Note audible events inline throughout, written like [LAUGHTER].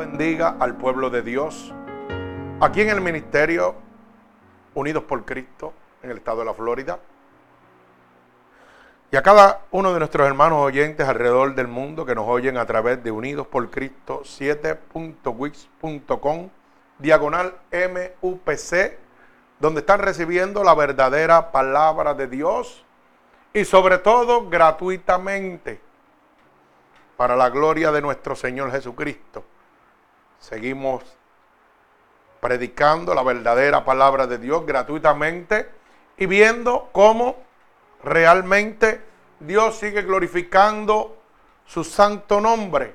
bendiga al pueblo de Dios. Aquí en el ministerio Unidos por Cristo, en el estado de la Florida. Y a cada uno de nuestros hermanos oyentes alrededor del mundo que nos oyen a través de Unidos por Cristo 7.wix.com, diagonal MUPC, donde están recibiendo la verdadera palabra de Dios y sobre todo gratuitamente para la gloria de nuestro Señor Jesucristo. Seguimos predicando la verdadera palabra de Dios gratuitamente y viendo cómo realmente Dios sigue glorificando su santo nombre.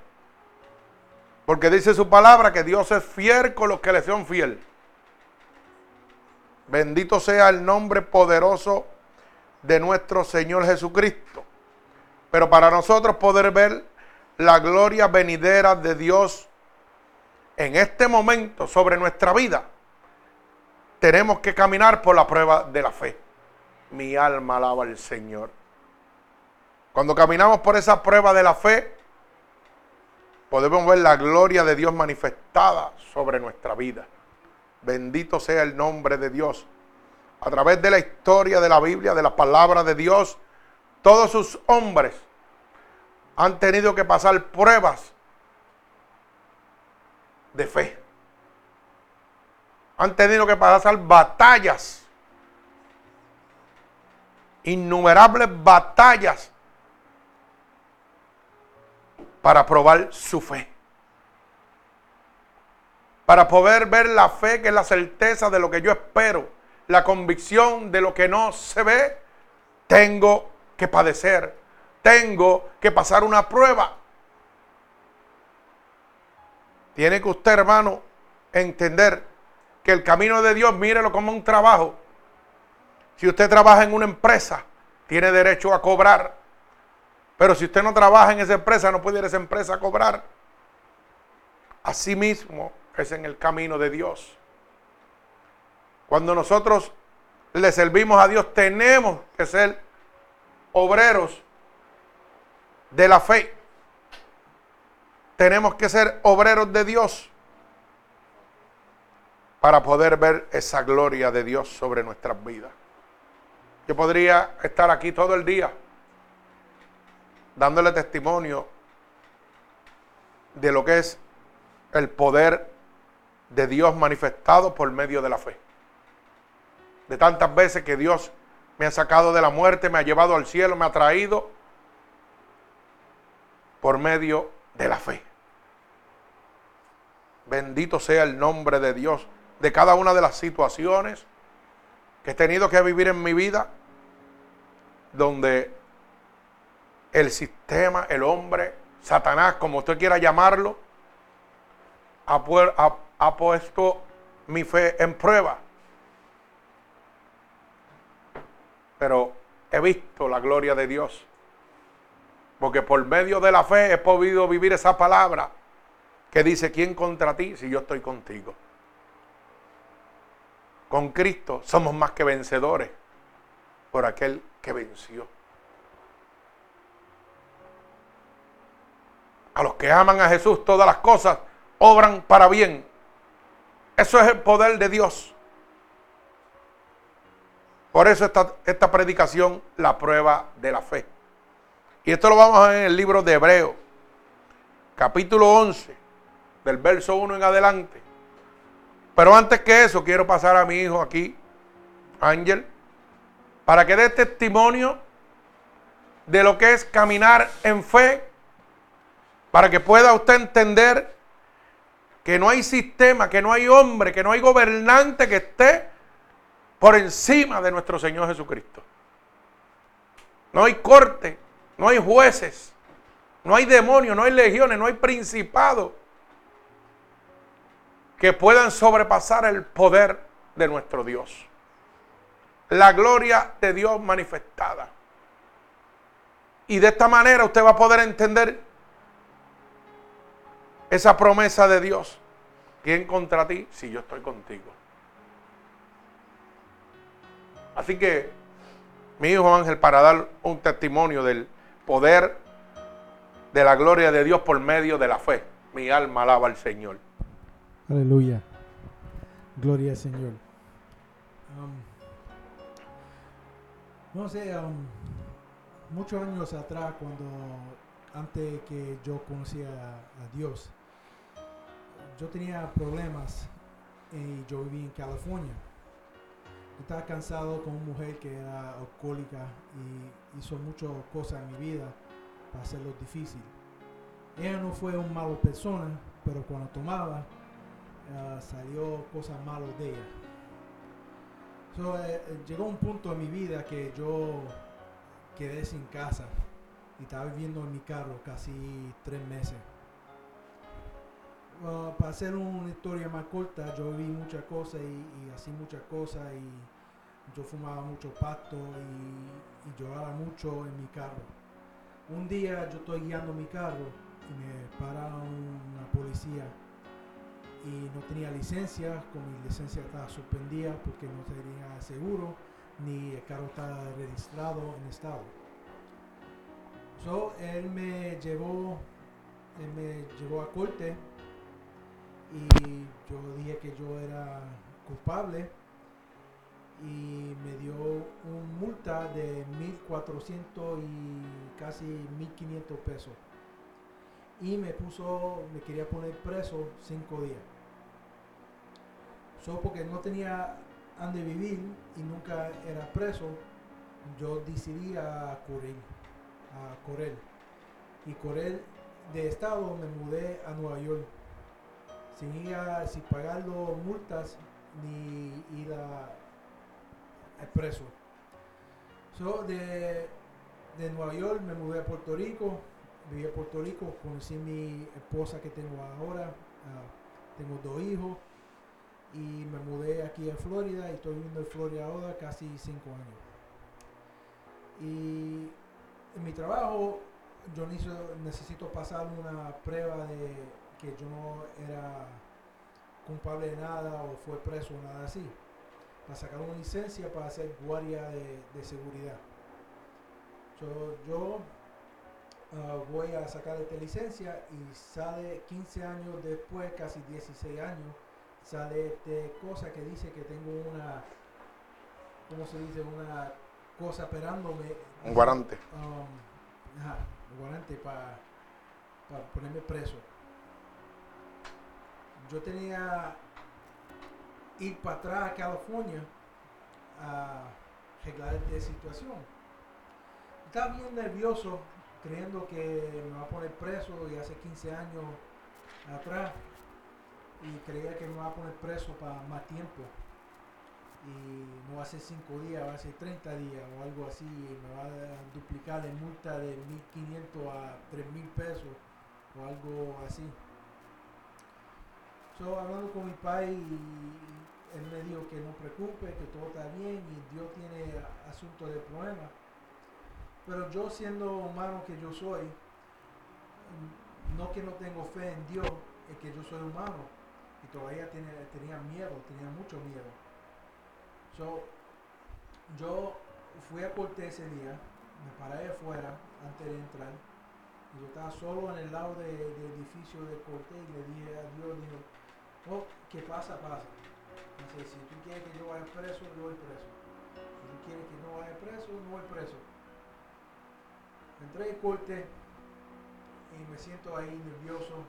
Porque dice su palabra que Dios es fiel con los que le son fiel. Bendito sea el nombre poderoso de nuestro Señor Jesucristo. Pero para nosotros poder ver la gloria venidera de Dios en este momento sobre nuestra vida, tenemos que caminar por la prueba de la fe. Mi alma alaba al Señor. Cuando caminamos por esa prueba de la fe, podemos ver la gloria de Dios manifestada sobre nuestra vida. Bendito sea el nombre de Dios. A través de la historia de la Biblia, de la palabra de Dios, todos sus hombres han tenido que pasar pruebas de fe. Han tenido que pasar batallas, innumerables batallas para probar su fe. Para poder ver la fe, que es la certeza de lo que yo espero, la convicción de lo que no se ve, tengo que padecer, tengo que pasar una prueba. Tiene que usted, hermano, entender que el camino de Dios, mírelo como un trabajo. Si usted trabaja en una empresa, tiene derecho a cobrar. Pero si usted no trabaja en esa empresa, no puede ir a esa empresa a cobrar. Asimismo es en el camino de Dios. Cuando nosotros le servimos a Dios, tenemos que ser obreros de la fe tenemos que ser obreros de Dios para poder ver esa gloria de Dios sobre nuestras vidas. Yo podría estar aquí todo el día dándole testimonio de lo que es el poder de Dios manifestado por medio de la fe. De tantas veces que Dios me ha sacado de la muerte, me ha llevado al cielo, me ha traído por medio de la fe. Bendito sea el nombre de Dios de cada una de las situaciones que he tenido que vivir en mi vida, donde el sistema, el hombre, Satanás, como usted quiera llamarlo, ha, ha puesto mi fe en prueba. Pero he visto la gloria de Dios porque por medio de la fe he podido vivir esa palabra que dice, ¿quién contra ti si yo estoy contigo? Con Cristo somos más que vencedores por aquel que venció. A los que aman a Jesús todas las cosas obran para bien. Eso es el poder de Dios. Por eso esta, esta predicación, la prueba de la fe. Y esto lo vamos a ver en el libro de Hebreo, capítulo 11, del verso 1 en adelante. Pero antes que eso, quiero pasar a mi hijo aquí, Ángel, para que dé testimonio de lo que es caminar en fe, para que pueda usted entender que no hay sistema, que no hay hombre, que no hay gobernante que esté por encima de nuestro Señor Jesucristo. No hay corte, no hay jueces, no hay demonios, no hay legiones, no hay principados que puedan sobrepasar el poder de nuestro Dios. La gloria de Dios manifestada. Y de esta manera usted va a poder entender esa promesa de Dios. ¿Quién contra ti si yo estoy contigo? Así que mi hijo Ángel, para dar un testimonio del poder de la gloria de Dios por medio de la fe. Mi alma alaba al Señor. Aleluya. Gloria al Señor. Um, no sé, um, muchos años atrás, cuando antes que yo conocía a Dios, yo tenía problemas y yo vivía en California. Estaba cansado con una mujer que era alcohólica y hizo muchas cosas en mi vida para hacerlo difícil. Ella no fue una mala persona, pero cuando tomaba, uh, salió cosas malas de ella. So, eh, llegó un punto en mi vida que yo quedé sin casa y estaba viviendo en mi carro casi tres meses. Uh, para hacer una historia más corta, yo vi muchas cosas y, y muchas cosas y yo fumaba mucho pasto y, lloraba mucho en mi carro. Un día yo estoy guiando mi carro y me para una policía y no tenía licencia, con mi licencia estaba suspendida porque no tenía seguro ni el carro estaba registrado en estado. So, él me llevó, él me llevó a corte y yo dije que yo era culpable y me dio un multa de 1.400 y casi 1.500 pesos. Y me puso, me quería poner preso cinco días. Solo porque no tenía donde vivir y nunca era preso, yo decidí a correr, a correr. Y correr de estado me mudé a Nueva York sin ir a, sin pagar las multas ni ir a, a preso. So, de, Nueva York me mudé a Puerto Rico, viví a Puerto Rico, conocí a mi esposa que tengo ahora, uh, tengo dos hijos y me mudé aquí a Florida y estoy viviendo en Florida ahora casi cinco años. Y en mi trabajo yo necesito pasar una prueba de que yo no era culpable de nada o fue preso o nada así. Para sacar una licencia para hacer guardia de, de seguridad. So, yo uh, voy a sacar esta licencia y sale 15 años después, casi 16 años, sale esta cosa que dice que tengo una, ¿cómo se dice? Una cosa esperándome. Un guarante. Um, ajá, un guarante para ponerme preso yo tenía ir para atrás a California a arreglar esta situación. Estaba bien nervioso creyendo que me va a poner preso y hace 15 años atrás y creía que me va a poner preso para más tiempo y no va a ser 5 días, va a ser 30 días o algo así y me va a duplicar la multa de 1.500 a 3.000 pesos o algo así. So, hablando con mi padre, él me dijo que no preocupe, que todo está bien y Dios tiene asuntos de problemas. Pero yo siendo humano que yo soy, no que no tengo fe en Dios, es que yo soy humano y todavía tenía miedo, tenía mucho miedo. So, yo fui a corte ese día, me paré afuera antes de entrar y yo estaba solo en el lado del edificio de corte y le dije a Dios, Oh, ¿qué pasa? Pasa. Entonces, si tú quieres que yo vaya preso, yo voy preso. Si tú quieres que no vaya preso, no voy preso. Entré en corte y me siento ahí nervioso,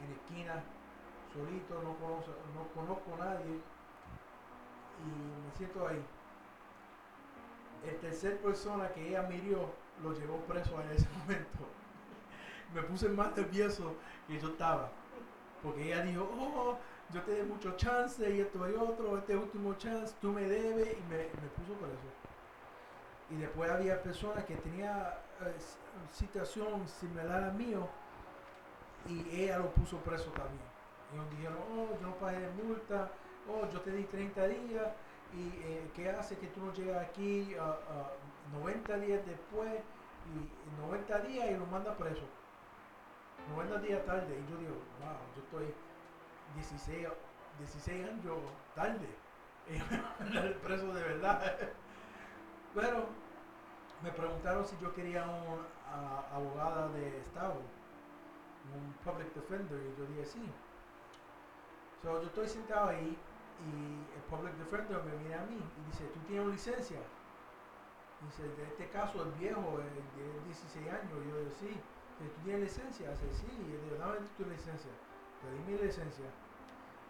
en esquina, solito, no conozco, no conozco a nadie y me siento ahí. El tercer persona que ella miró lo llevó preso en ese [LAUGHS] momento. me puse más nervioso que yo estaba. Porque ella dijo, oh, yo te doy mucho chance y esto y otro, este último chance, tú me debes y me, me puso por eso. Y después había personas que tenían eh, situación similar a mío y ella lo puso preso también. Ellos dijeron, oh, yo no pagué multa, oh, yo te di 30 días y eh, ¿qué hace que tú no llegas aquí uh, 90 días después y 90 días y lo manda preso? 90 días tarde. Y yo digo, wow, yo estoy 16, 16 años tarde. [LAUGHS] el preso de verdad. [LAUGHS] Pero me preguntaron si yo quería una abogada de Estado. un public defender. Y yo dije, sí. So, yo estoy sentado ahí y el public defender me mira a mí y dice, ¿tú tienes licencia? Dice, de este caso el viejo, el de 16 años. Y yo digo, sí. ¿Tú tienes licencia? Dice, sí. Y yo digo, dame tu licencia. Le di mi licencia.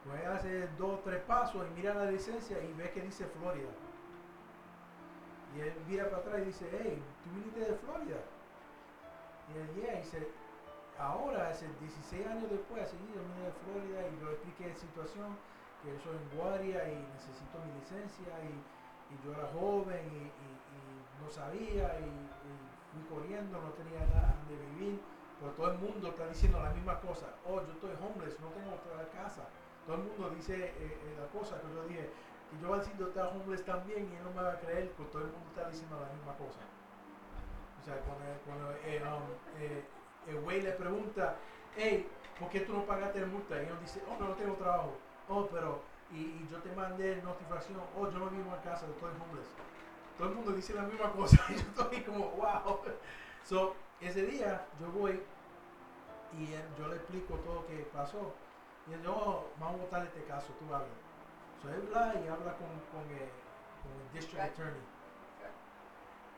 Voy a hacer dos tres pasos y mira la licencia y ve que dice Florida. Y él mira para atrás y dice, hey, ¿tú viniste de Florida? Y él, yeah, y dice, ahora, hace 16 años después, así, yo vine de Florida y yo expliqué la situación, que yo soy en guardia y necesito mi licencia y, y yo era joven y, y no sabía y, fui corriendo, no tenía nada de vivir, pero todo el mundo está diciendo la misma cosa, oh, yo estoy homeless, no tengo otra casa. Todo el mundo dice eh, eh, la cosa que yo dije, que yo voy a decir homeless también y él no me va a creer, porque todo el mundo está diciendo la misma cosa. O sea, cuando, cuando eh, um, eh, el güey le pregunta, hey, ¿por qué tú no pagaste la multa? Y él dice, oh, pero no tengo trabajo. Oh, pero, y, y yo te mandé notificación, oh, yo no vivo en casa, estoy homeless. Todo el mundo dice la misma cosa [LAUGHS] y yo estoy como, wow. So, ese día yo voy y él- yo le explico todo lo que pasó. Y él oh, vamos a votar este caso, tú hablas. So, él habla y habla con, con, el, con el district attorney.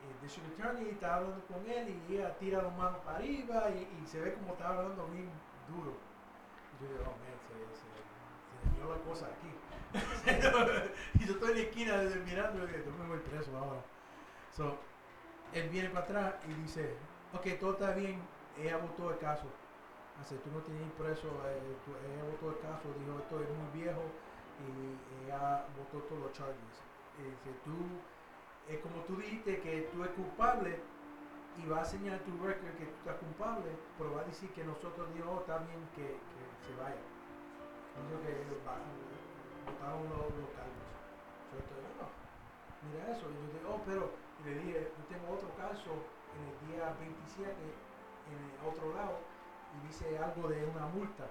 Y el district attorney está hablando con él y ella tira las manos para arriba y, y se ve como está hablando bien duro. Y yo digo, oh, man, se, se, se dio la cosa aquí. [LAUGHS] y yo estoy en la esquina desde mirando y digo, yo me voy preso ahora. So, él viene para atrás y dice, ok, todo está bien, ella votó el caso. Dice, tú no tienes preso, eh, tú- ella votó el caso, dijo, esto es muy viejo y ella votó todos los charges. Y dice, tú, es como tú dijiste que tú eres culpable y va a enseñar tu record que tú estás culpable, pero va a decir que nosotros dijo, bien que, que se vaya. Dijo que votaron los, los cargos. Yo estoy, "Oh, mira eso. Y yo dije, oh, pero, y le dije, yo tengo otro caso en el día 27 en el otro lado y dice algo de una multa.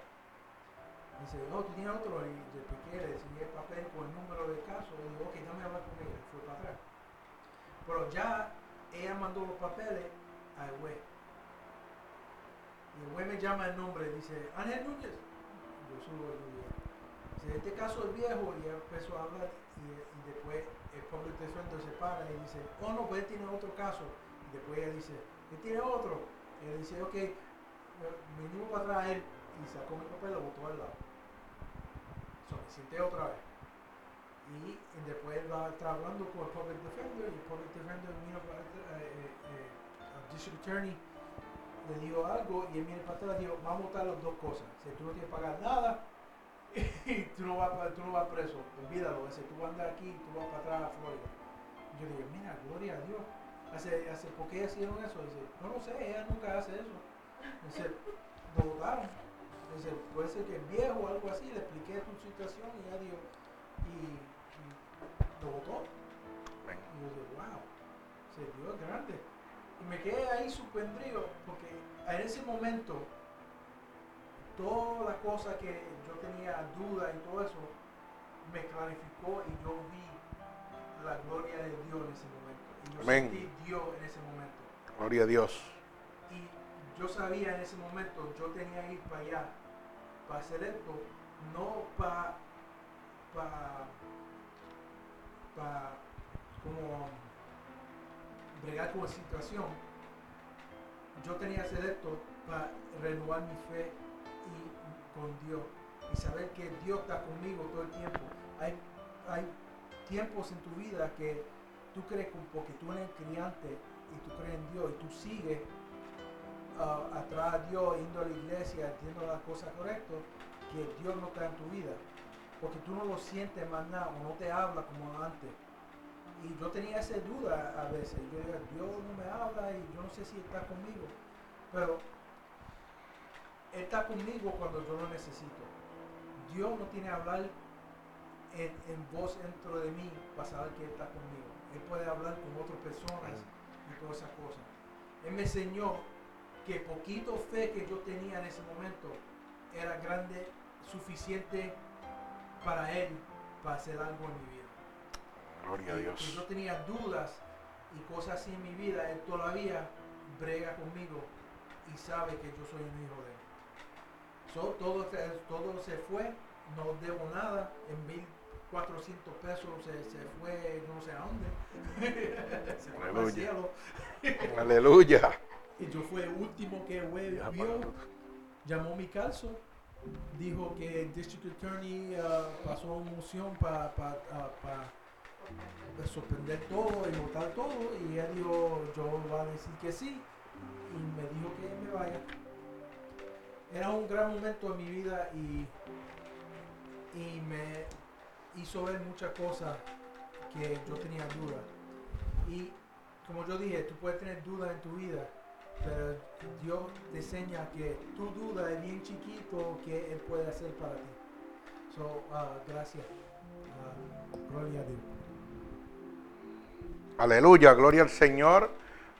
Dice, oh, tú tienes otro, y le expliqué, le enseñé el papel con el número del caso, y digo, ok, dame hablar con ella, fue para atrás. Pero ya ella mandó los papeles al juez. Y el juez me llama el nombre, dice, Ángel Núñez. Yo subo el. Dice, este caso es viejo, ya empezó a hablar, y, después el public defender se para y dice, oh no, pues él tiene otro caso. Y después ella dice, él tiene otro. Y él dice, ok, venimos para atrás a él, y sacó mi papel y lo botó al lado. So, me senté otra vez. Y, después él va a estar hablando con el public defender, y el public defender vino para eh, eh, eh, district attorney le dijo algo y él viene para atrás y dijo, vamos a votar las dos cosas. Si tú no tienes que pagar nada y [LAUGHS] tú no vas, tú no vas preso, olvídalo. Dice, tú vas a andar aquí y tú vas para atrás a Florida. Y yo digo, mira, gloria a Dios. Hace, hace, ¿Por qué hicieron eso? Dice, no lo sé, ella nunca hace eso. Dice, lo votaron. Dice, puede ser que es viejo o algo así. Le expliqué tu situación y ella dijo, y, y lo votó. Y yo digo, wow, se Dios es grande. Y me quedé ahí sorprendido porque en ese momento toda la cosa que tenía duda y todo eso me clarificó y yo vi la gloria de Dios en ese momento. Y yo Amén. sentí Dios en ese momento. Gloria a Dios. Y yo sabía en ese momento, yo tenía que ir para allá, para hacer esto, no para, para, para, como, bregar con la situación. Yo tenía que hacer esto para renovar mi fe y con Dios y saber que Dios está conmigo todo el tiempo. Hay, hay tiempos en tu vida que tú crees que porque tú eres criante y tú crees en Dios y tú sigues ah, atrás a Dios, yendo a la iglesia, haciendo las cosas correctas, que Dios no está en tu vida. Porque tú no lo sientes más nada o no te habla como antes. Y yo tenía esa duda a veces. Yo Dios no me habla y yo no sé si está conmigo. Pero está conmigo cuando yo lo necesito. Dios no tiene que hablar en, en voz dentro de mí para saber que Él está conmigo. Él puede hablar con otras personas y todas esas cosas. Él me enseñó que poquito fe que yo tenía en ese momento era grande, suficiente para Él para hacer algo en mi vida. Gloria a y Dios. yo tenía dudas y cosas así en mi vida, Él todavía brega conmigo y sabe que yo soy un hijo de Él. So, todo, se- todo se fue, no debo nada, en 1400 pesos se, se fue no sé a dónde, [LAUGHS] se fue al cielo. [LAUGHS] Aleluya. Y yo fui el último que vio, llamó mi caso, dijo que el District Attorney ah, pasó una moción para suspender todo y votar todo y él dijo, yo voy a decir que sí y me dijo que me vaya. Era un gran momento en mi vida y, y me hizo ver muchas cosas que yo tenía dudas. Y como yo dije, tú puedes tener dudas en tu vida, pero Dios te enseña que tu duda es bien chiquito que Él puede hacer para ti. So, ah, gracias. Ah, gloria a Dios. Aleluya, gloria al Señor.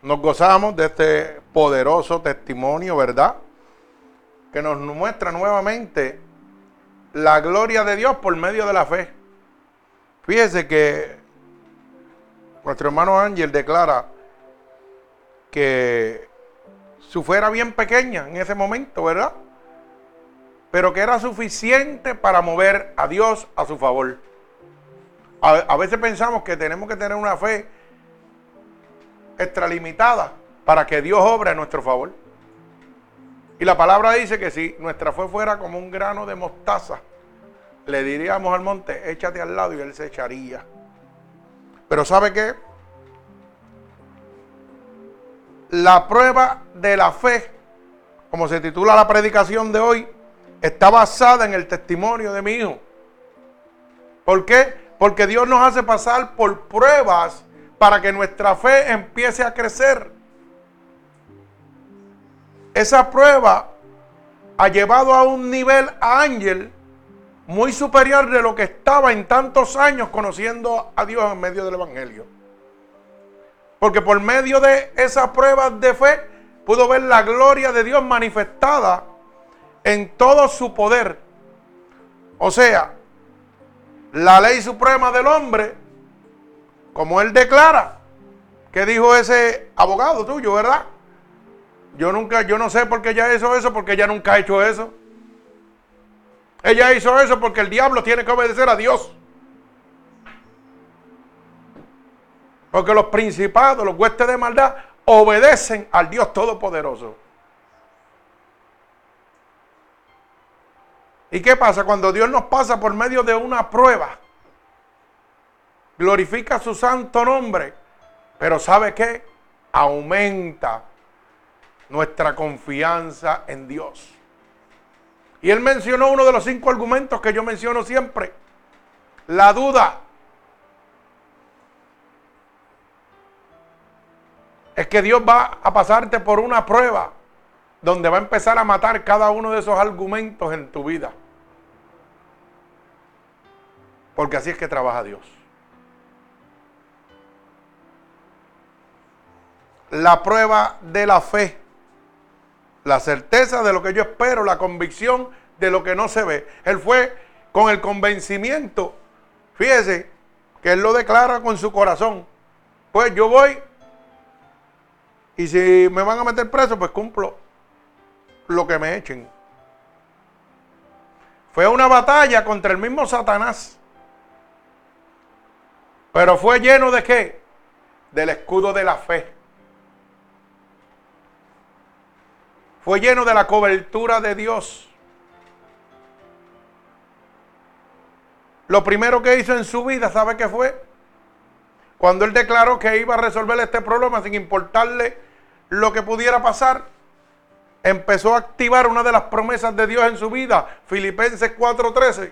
Nos gozamos de este poderoso testimonio, ¿verdad? Que nos muestra nuevamente la gloria de Dios por medio de la fe. Fíjese que nuestro hermano Ángel declara que su fe era bien pequeña en ese momento, ¿verdad? Pero que era suficiente para mover a Dios a su favor. A, a veces pensamos que tenemos que tener una fe extralimitada para que Dios obre a nuestro favor. Y la palabra dice que si nuestra fe fuera como un grano de mostaza, le diríamos al monte, échate al lado y él se echaría. Pero ¿sabe qué? La prueba de la fe, como se titula la predicación de hoy, está basada en el testimonio de mi hijo. ¿Por qué? Porque Dios nos hace pasar por pruebas para que nuestra fe empiece a crecer. Esa prueba ha llevado a un nivel a Ángel muy superior de lo que estaba en tantos años conociendo a Dios en medio del Evangelio. Porque por medio de esas pruebas de fe pudo ver la gloria de Dios manifestada en todo su poder. O sea, la ley suprema del hombre, como él declara, que dijo ese abogado tuyo, ¿verdad? Yo nunca, yo no sé por qué ella hizo eso, porque ella nunca ha hecho eso. Ella hizo eso porque el diablo tiene que obedecer a Dios. Porque los principados, los huestes de maldad, obedecen al Dios Todopoderoso. ¿Y qué pasa? Cuando Dios nos pasa por medio de una prueba, glorifica su santo nombre, pero ¿sabe qué? Aumenta nuestra confianza en Dios. Y él mencionó uno de los cinco argumentos que yo menciono siempre, la duda. Es que Dios va a pasarte por una prueba donde va a empezar a matar cada uno de esos argumentos en tu vida. Porque así es que trabaja Dios. La prueba de la fe. La certeza de lo que yo espero, la convicción de lo que no se ve. Él fue con el convencimiento. Fíjese que él lo declara con su corazón. Pues yo voy y si me van a meter preso, pues cumplo lo que me echen. Fue una batalla contra el mismo Satanás. Pero fue lleno de qué? Del escudo de la fe. Fue lleno de la cobertura de Dios. Lo primero que hizo en su vida, ¿sabe qué fue? Cuando él declaró que iba a resolver este problema sin importarle lo que pudiera pasar, empezó a activar una de las promesas de Dios en su vida, Filipenses 4:13.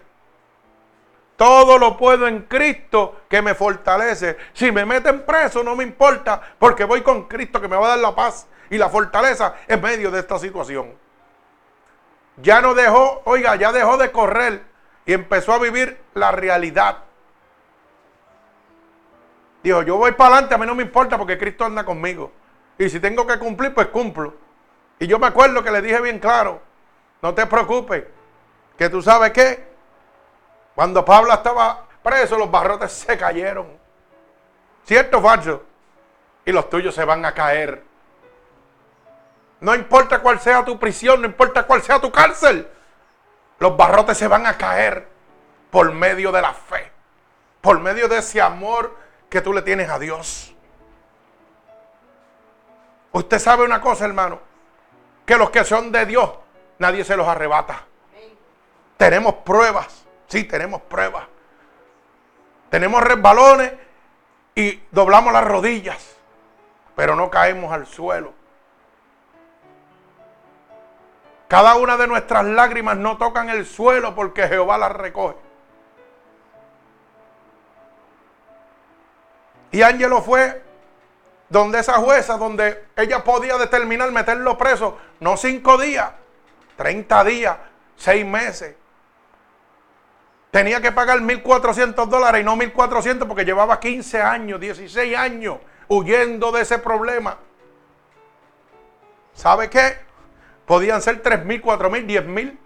Todo lo puedo en Cristo que me fortalece. Si me meten preso no me importa porque voy con Cristo que me va a dar la paz y la fortaleza en medio de esta situación. Ya no dejó, oiga, ya dejó de correr y empezó a vivir la realidad. Dijo, yo voy para adelante, a mí no me importa porque Cristo anda conmigo. Y si tengo que cumplir, pues cumplo. Y yo me acuerdo que le dije bien claro, no te preocupes, que tú sabes qué, cuando Pablo estaba preso, los barrotes [LAUGHS] se cayeron. ¿Cierto o falso? Y los tuyos se van a caer. No importa cuál sea tu prisión, no importa cuál sea tu cárcel. Los barrotes se van a caer por medio de la fe, por medio de ese amor que tú le tienes a Dios. Usted sabe una cosa, hermano, que los que son de Dios, nadie se los arrebata. Tenemos pruebas, sí, tenemos pruebas. Tenemos resbalones y doblamos las rodillas, pero no caemos al suelo. Cada una de nuestras lágrimas no tocan el suelo porque Jehová las recoge. Y Ángelo fue donde esa jueza, donde ella podía determinar meterlo preso, no cinco días, treinta días, seis meses. Tenía que pagar 1.400 dólares y no 1.400 porque llevaba 15 años, 16 años huyendo de ese problema. ¿Sabe qué? Podían ser 3.000, 4.000, 10.000.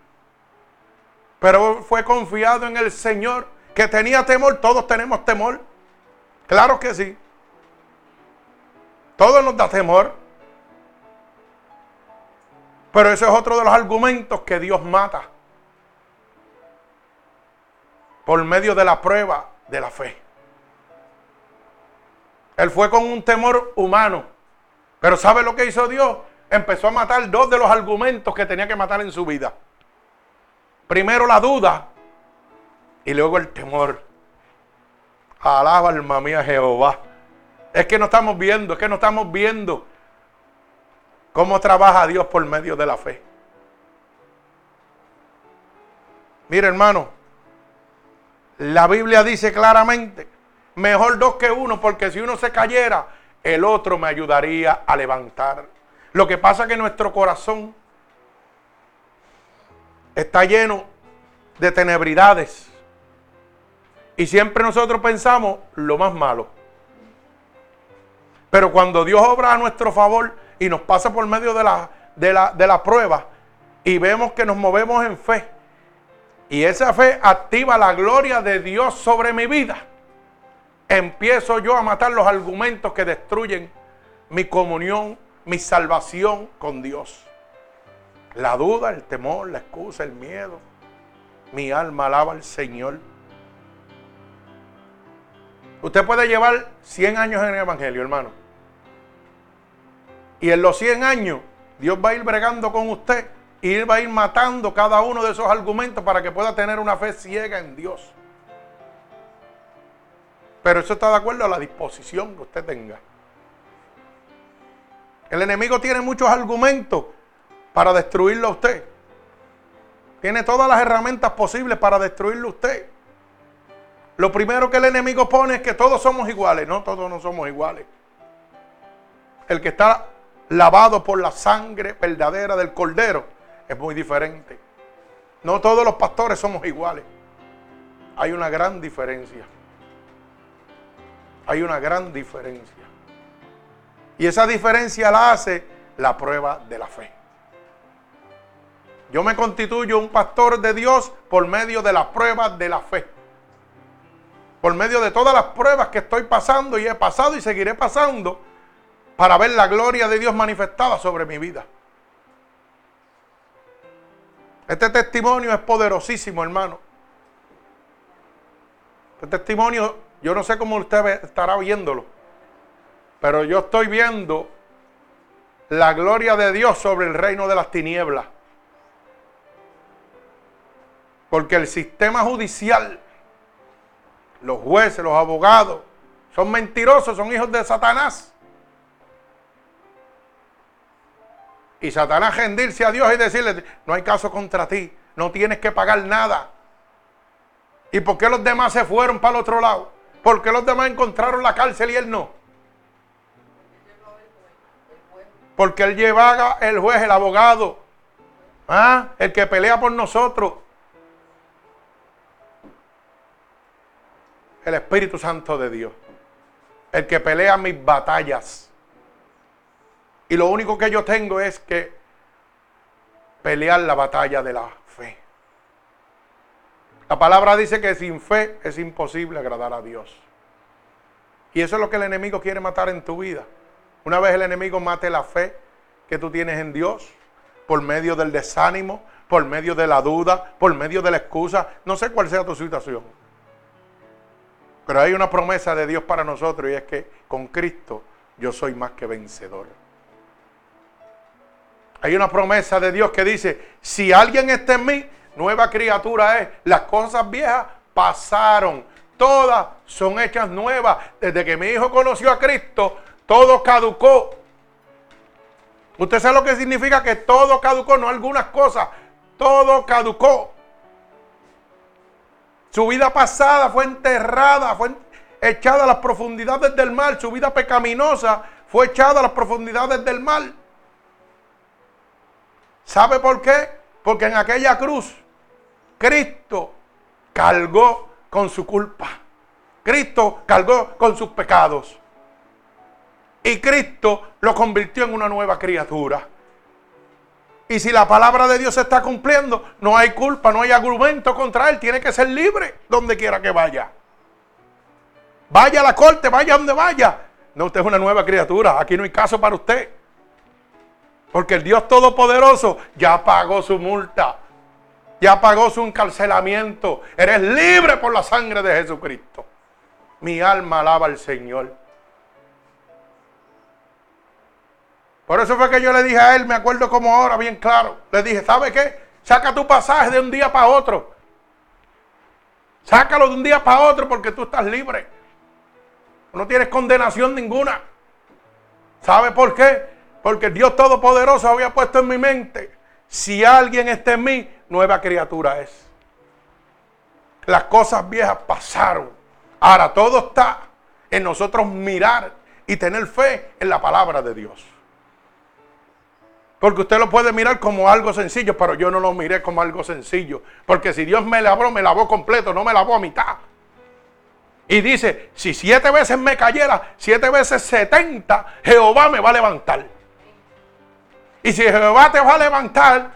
Pero fue confiado en el Señor que tenía temor. Todos tenemos temor. Claro que sí. Todo nos da temor. Pero ese es otro de los argumentos que Dios mata. Por medio de la prueba de la fe. Él fue con un temor humano. Pero ¿sabe lo que hizo Dios? Empezó a matar dos de los argumentos que tenía que matar en su vida. Primero la duda y luego el temor. Alaba alma mía Jehová. Es que no estamos viendo, es que no estamos viendo cómo trabaja Dios por medio de la fe. Mire hermano, la Biblia dice claramente, mejor dos que uno, porque si uno se cayera, el otro me ayudaría a levantar. Lo que pasa es que nuestro corazón está lleno de tenebridades. Y siempre nosotros pensamos lo más malo. Pero cuando Dios obra a nuestro favor y nos pasa por medio de la, de la, de la prueba y vemos que nos movemos en fe, y esa fe activa la gloria de Dios sobre mi vida, empiezo yo a matar los argumentos que destruyen mi comunión, mi salvación con Dios. La duda, el temor, la excusa, el miedo. Mi alma alaba al Señor. Usted puede llevar 100 años en el Evangelio, hermano. Y en los 100 años, Dios va a ir bregando con usted y Él va a ir matando cada uno de esos argumentos para que pueda tener una fe ciega en Dios. Pero eso está de acuerdo a la disposición que usted tenga. El enemigo tiene muchos argumentos para destruirlo a usted. Tiene todas las herramientas posibles para destruirlo a usted. Lo primero que el enemigo pone es que todos somos iguales. No, todos no somos iguales. El que está lavado por la sangre verdadera del cordero es muy diferente. No todos los pastores somos iguales. Hay una gran diferencia. Hay una gran diferencia. Y esa diferencia la hace la prueba de la fe. Yo me constituyo un pastor de Dios por medio de la prueba de la fe por medio de todas las pruebas que estoy pasando y he pasado y seguiré pasando para ver la gloria de Dios manifestada sobre mi vida. Este testimonio es poderosísimo, hermano. Este testimonio, yo no sé cómo usted estará viéndolo, pero yo estoy viendo la gloria de Dios sobre el reino de las tinieblas. Porque el sistema judicial los jueces, los abogados, son mentirosos, son hijos de Satanás. Y Satanás rendirse a Dios y decirle, no hay caso contra ti, no tienes que pagar nada. ¿Y por qué los demás se fueron para el otro lado? ¿Por qué los demás encontraron la cárcel y él no? Porque él llevaba el juez, el abogado, ¿ah? el que pelea por nosotros. el Espíritu Santo de Dios. El que pelea mis batallas. Y lo único que yo tengo es que pelear la batalla de la fe. La palabra dice que sin fe es imposible agradar a Dios. Y eso es lo que el enemigo quiere matar en tu vida. Una vez el enemigo mate la fe que tú tienes en Dios por medio del desánimo, por medio de la duda, por medio de la excusa. No sé cuál sea tu situación. Pero hay una promesa de Dios para nosotros y es que con Cristo yo soy más que vencedor. Hay una promesa de Dios que dice, si alguien está en mí, nueva criatura es. Las cosas viejas pasaron, todas son hechas nuevas. Desde que mi hijo conoció a Cristo, todo caducó. Usted sabe lo que significa que todo caducó, no algunas cosas, todo caducó. Su vida pasada fue enterrada, fue echada a las profundidades del mal. Su vida pecaminosa fue echada a las profundidades del mal. ¿Sabe por qué? Porque en aquella cruz Cristo cargó con su culpa. Cristo cargó con sus pecados. Y Cristo lo convirtió en una nueva criatura. Y si la palabra de Dios se está cumpliendo, no hay culpa, no hay argumento contra él. Tiene que ser libre donde quiera que vaya. Vaya a la corte, vaya donde vaya. No, usted es una nueva criatura. Aquí no hay caso para usted. Porque el Dios Todopoderoso ya pagó su multa. Ya pagó su encarcelamiento. Eres libre por la sangre de Jesucristo. Mi alma alaba al Señor. Por eso fue que yo le dije a él, me acuerdo como ahora, bien claro. Le dije, ¿sabe qué? Saca tu pasaje de un día para otro. Sácalo de un día para otro porque tú estás libre. No tienes condenación ninguna. ¿Sabe por qué? Porque Dios Todopoderoso había puesto en mi mente, si alguien está en mí, nueva criatura es. Las cosas viejas pasaron. Ahora todo está en nosotros mirar y tener fe en la palabra de Dios. Porque usted lo puede mirar como algo sencillo, pero yo no lo miré como algo sencillo. Porque si Dios me lavó, me lavó completo, no me lavó a mitad. Y dice, si siete veces me cayera, siete veces setenta, Jehová me va a levantar. Y si Jehová te va a levantar,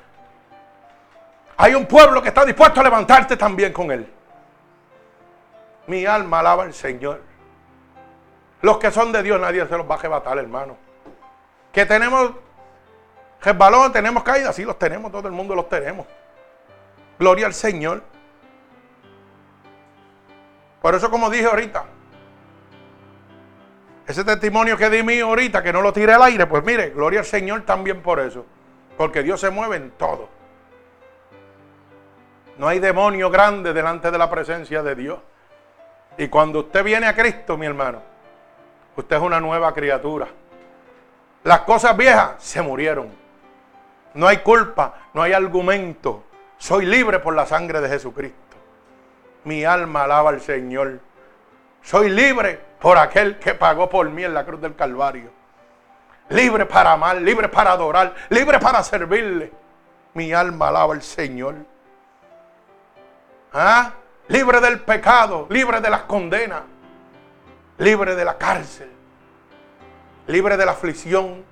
hay un pueblo que está dispuesto a levantarte también con él. Mi alma alaba al Señor. Los que son de Dios nadie se los va a arrebatar, hermano. Que tenemos balón tenemos caída, sí los tenemos, todo el mundo los tenemos. Gloria al Señor. Por eso como dije ahorita, ese testimonio que di mío ahorita, que no lo tiré al aire, pues mire, gloria al Señor también por eso. Porque Dios se mueve en todo. No hay demonio grande delante de la presencia de Dios. Y cuando usted viene a Cristo, mi hermano, usted es una nueva criatura. Las cosas viejas se murieron. No hay culpa, no hay argumento. Soy libre por la sangre de Jesucristo. Mi alma alaba al Señor. Soy libre por aquel que pagó por mí en la cruz del Calvario. Libre para amar, libre para adorar, libre para servirle. Mi alma alaba al Señor. ¿Ah? Libre del pecado, libre de las condenas, libre de la cárcel, libre de la aflicción,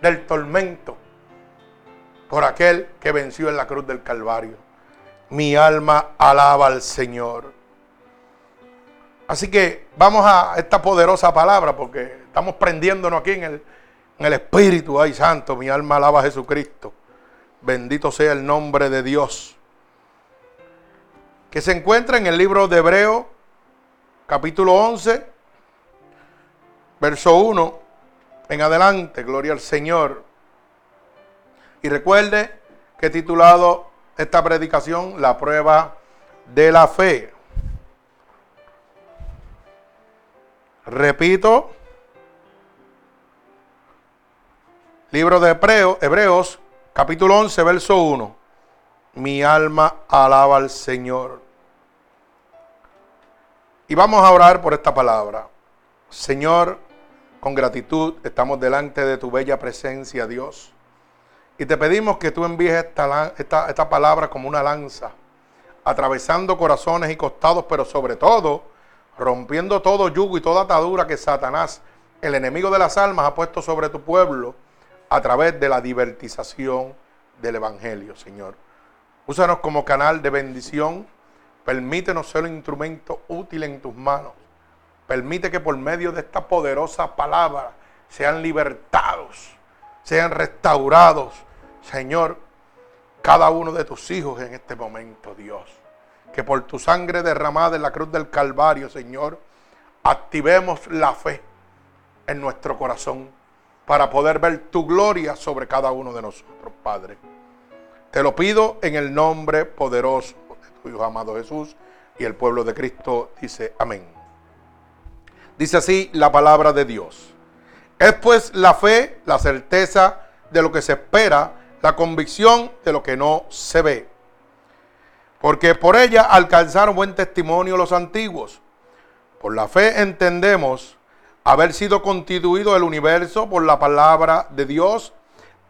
del tormento por aquel que venció en la cruz del Calvario. Mi alma alaba al Señor. Así que vamos a esta poderosa palabra porque estamos prendiéndonos aquí en el, en el Espíritu. Ay, santo, mi alma alaba a Jesucristo. Bendito sea el nombre de Dios. Que se encuentra en el libro de Hebreo, capítulo 11, verso 1 en adelante. Gloria al Señor. Y recuerde que he titulado esta predicación La prueba de la fe. Repito, libro de Hebreos, capítulo 11, verso 1. Mi alma alaba al Señor. Y vamos a orar por esta palabra. Señor, con gratitud estamos delante de tu bella presencia, Dios. Y te pedimos que tú envíes esta, esta, palabra como una lanza, atravesando corazones y costados, pero sobre todo rompiendo todo yugo y toda atadura que Satanás, el enemigo de las almas, ha puesto sobre tu pueblo a través de la divertización del Evangelio, Señor. Úsanos como canal de bendición. Permítenos ser un instrumento útil en tus manos. Permite que por medio de esta poderosa palabra sean libertados, sean restaurados, Señor, cada uno de tus hijos en este momento, Dios. Que por tu sangre derramada en la cruz del Calvario, Señor, activemos la fe en nuestro corazón para poder ver tu gloria sobre cada uno de nosotros, Padre. Te lo pido en el nombre poderoso de tu Hijo amado Jesús y el pueblo de Cristo dice amén. Dice así la palabra de Dios. Es pues la fe, la certeza de lo que se espera, la convicción de lo que no se ve. Porque por ella alcanzaron buen testimonio los antiguos. Por la fe entendemos haber sido constituido el universo por la palabra de Dios,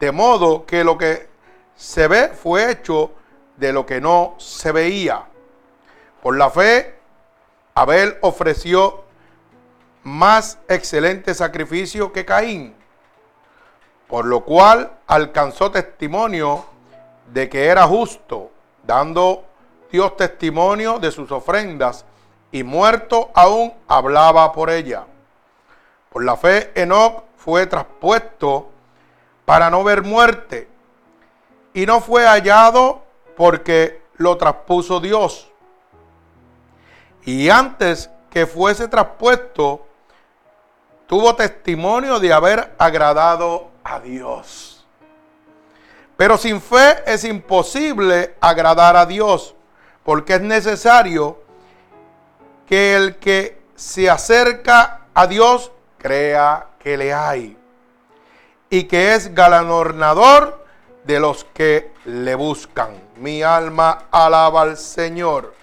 de modo que lo que se ve fue hecho de lo que no se veía. Por la fe, Abel ofreció más excelente sacrificio que Caín, por lo cual alcanzó testimonio de que era justo, dando Dios testimonio de sus ofrendas, y muerto aún hablaba por ella. Por la fe, Enoch fue traspuesto para no ver muerte y no fue hallado porque lo traspuso Dios. Y antes que fuese traspuesto, tuvo testimonio de haber agradado a Dios. Pero sin fe es imposible agradar a Dios, porque es necesario que el que se acerca a Dios crea que le hay y que es galardonador de los que le buscan. Mi alma alaba al Señor.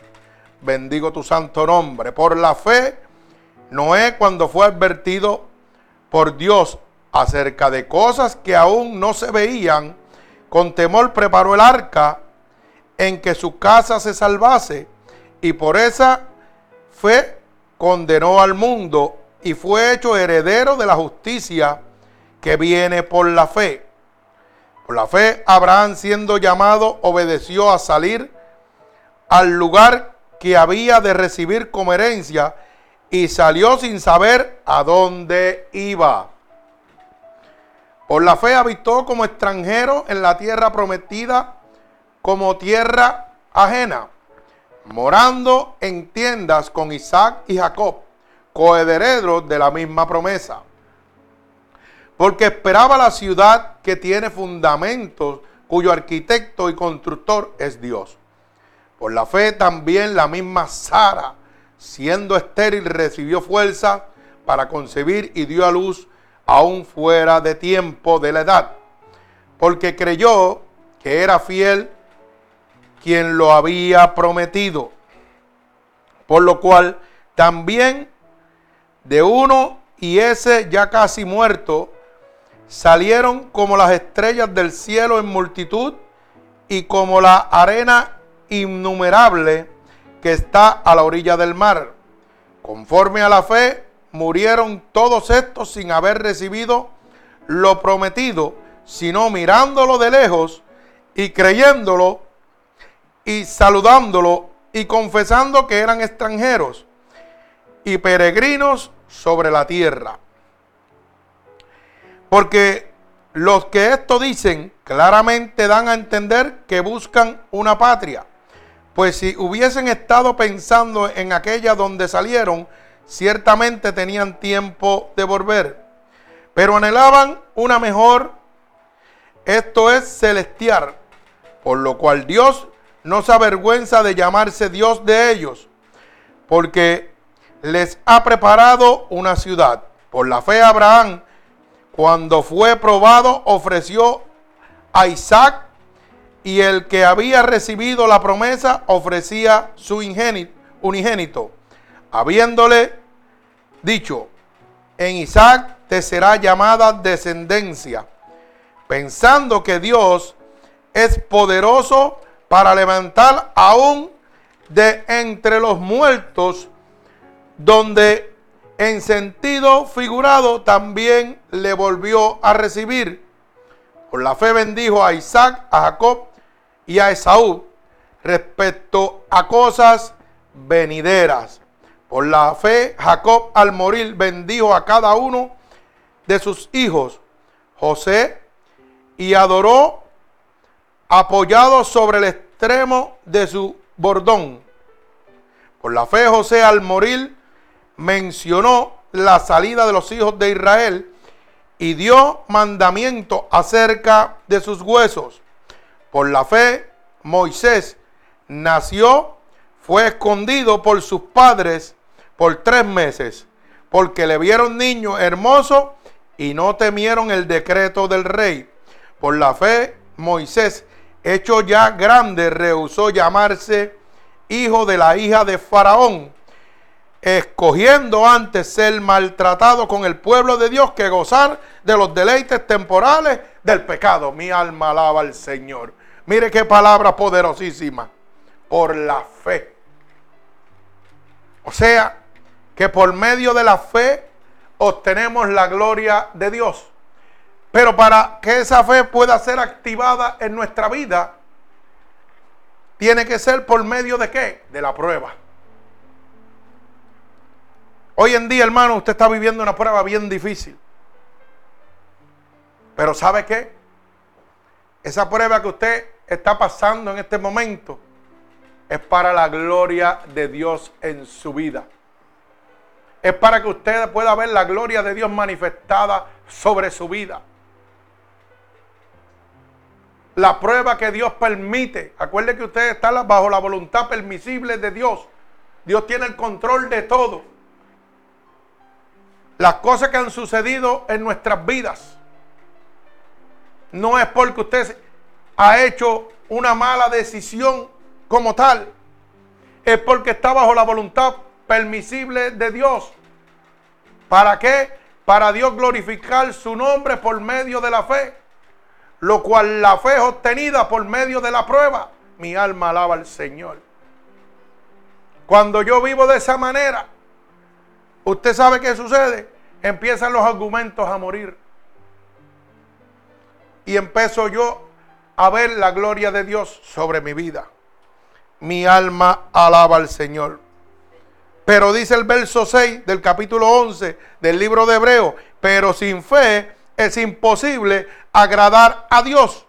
Bendigo tu santo nombre. Por la fe, Noé cuando fue advertido por Dios acerca de cosas que aún no se veían, con temor preparó el arca en que su casa se salvase y por esa fe condenó al mundo y fue hecho heredero de la justicia que viene por la fe. Por la fe, Abraham siendo llamado, obedeció a salir al lugar que había de recibir como herencia y salió sin saber a dónde iba. Por la fe habitó como extranjero en la tierra prometida, como tierra ajena, morando en tiendas con Isaac y Jacob coherederos de la misma promesa. Porque esperaba la ciudad que tiene fundamentos, cuyo arquitecto y constructor es Dios. Por la fe también la misma Sara, siendo estéril, recibió fuerza para concebir y dio a luz aún fuera de tiempo de la edad, porque creyó que era fiel quien lo había prometido. Por lo cual también de uno y ese ya casi muerto, salieron como las estrellas del cielo en multitud y como la arena innumerable que está a la orilla del mar. Conforme a la fe, murieron todos estos sin haber recibido lo prometido, sino mirándolo de lejos y creyéndolo y saludándolo y confesando que eran extranjeros y peregrinos sobre la tierra. Porque los que esto dicen claramente dan a entender que buscan una patria. Pues si hubiesen estado pensando en aquella donde salieron, ciertamente tenían tiempo de volver. Pero anhelaban una mejor, esto es celestial, por lo cual Dios no se avergüenza de llamarse Dios de ellos, porque les ha preparado una ciudad. Por la fe Abraham, cuando fue probado, ofreció a Isaac y el que había recibido la promesa ofrecía su unigénito, habiéndole dicho, en Isaac te será llamada descendencia, pensando que Dios es poderoso para levantar aún de entre los muertos donde en sentido figurado también le volvió a recibir. Por la fe bendijo a Isaac, a Jacob y a Esaú respecto a cosas venideras. Por la fe Jacob al morir bendijo a cada uno de sus hijos, José, y adoró apoyado sobre el extremo de su bordón. Por la fe José al morir mencionó la salida de los hijos de Israel y dio mandamiento acerca de sus huesos. Por la fe Moisés nació, fue escondido por sus padres por tres meses, porque le vieron niño hermoso y no temieron el decreto del rey. Por la fe Moisés, hecho ya grande, rehusó llamarse hijo de la hija de Faraón, escogiendo antes ser maltratado con el pueblo de Dios que gozar de los deleites temporales del pecado. Mi alma alaba al Señor. Mire qué palabra poderosísima. Por la fe. O sea, que por medio de la fe obtenemos la gloria de Dios. Pero para que esa fe pueda ser activada en nuestra vida, tiene que ser por medio de qué? De la prueba. Hoy en día, hermano, usted está viviendo una prueba bien difícil. Pero ¿sabe qué? Esa prueba que usted está pasando en este momento es para la gloria de Dios en su vida. Es para que usted pueda ver la gloria de Dios manifestada sobre su vida. La prueba que Dios permite. Acuerde que usted está bajo la voluntad permisible de Dios. Dios tiene el control de todo. Las cosas que han sucedido en nuestras vidas no es porque usted ha hecho una mala decisión como tal. Es porque está bajo la voluntad permisible de Dios. ¿Para qué? Para Dios glorificar su nombre por medio de la fe. Lo cual la fe es obtenida por medio de la prueba. Mi alma alaba al Señor. Cuando yo vivo de esa manera, usted sabe qué sucede. Empiezan los argumentos a morir. Y empiezo yo a ver la gloria de Dios sobre mi vida. Mi alma alaba al Señor. Pero dice el verso 6 del capítulo 11 del libro de Hebreo, pero sin fe es imposible agradar a Dios.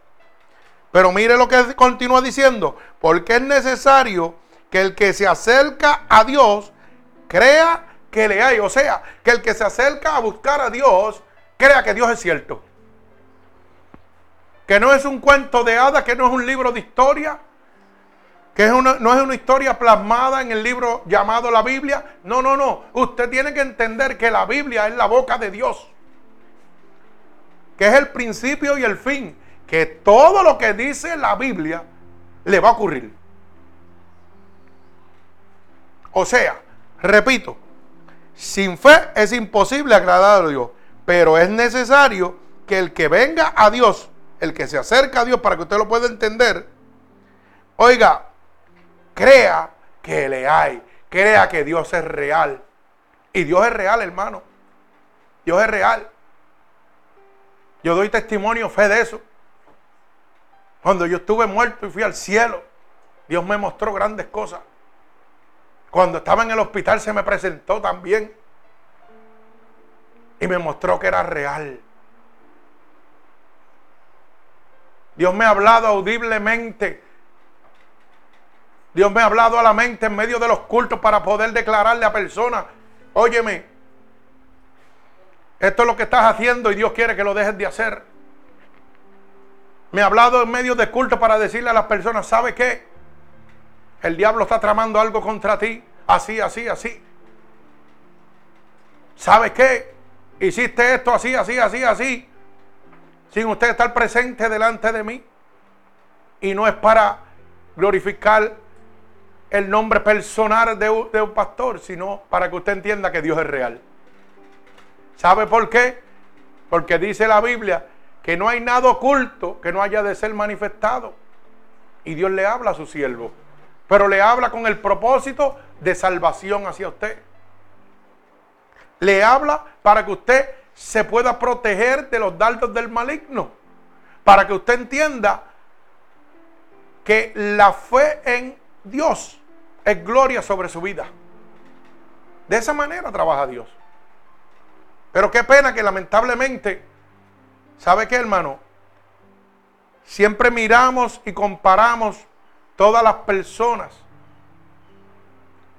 Pero mire lo que continúa diciendo, porque es necesario que el que se acerca a Dios crea que le hay. O sea, que el que se acerca a buscar a Dios crea que Dios es cierto. Que no es un cuento de hadas, que no es un libro de historia, que no es una historia plasmada en el libro llamado la Biblia. No, no, no. Usted tiene que entender que la Biblia es la boca de Dios. Que es el principio y el fin. Que todo lo que dice la Biblia le va a ocurrir. O sea, repito, sin fe es imposible agradar a Dios. Pero es necesario que el que venga a Dios, el que se acerca a Dios para que usted lo pueda entender, oiga, Crea que le hay. Crea que Dios es real. Y Dios es real, hermano. Dios es real. Yo doy testimonio, fe de eso. Cuando yo estuve muerto y fui al cielo, Dios me mostró grandes cosas. Cuando estaba en el hospital se me presentó también. Y me mostró que era real. Dios me ha hablado audiblemente Dios me ha hablado a la mente en medio de los cultos para poder declararle a personas, óyeme, esto es lo que estás haciendo y Dios quiere que lo dejes de hacer. Me ha hablado en medio de culto para decirle a las personas, ¿sabe qué? El diablo está tramando algo contra ti, así, así, así. ¿Sabe qué? Hiciste esto así, así, así, así, sin usted estar presente delante de mí. Y no es para glorificar el nombre personal de un, pastor, sino para que usted entienda que Dios es real. ¿Sabe por qué? Porque dice la Biblia que no hay nada oculto que no haya de ser manifestado. Y Dios le habla a su siervo. Pero le habla con el propósito de salvación hacia usted. Le habla para que usted se pueda proteger de los dardos del maligno. Para que usted entienda que la fe en Dios es gloria sobre su vida. De esa manera trabaja Dios. Pero qué pena que lamentablemente, ¿sabe qué hermano? siempre miramos y comparamos todas las personas.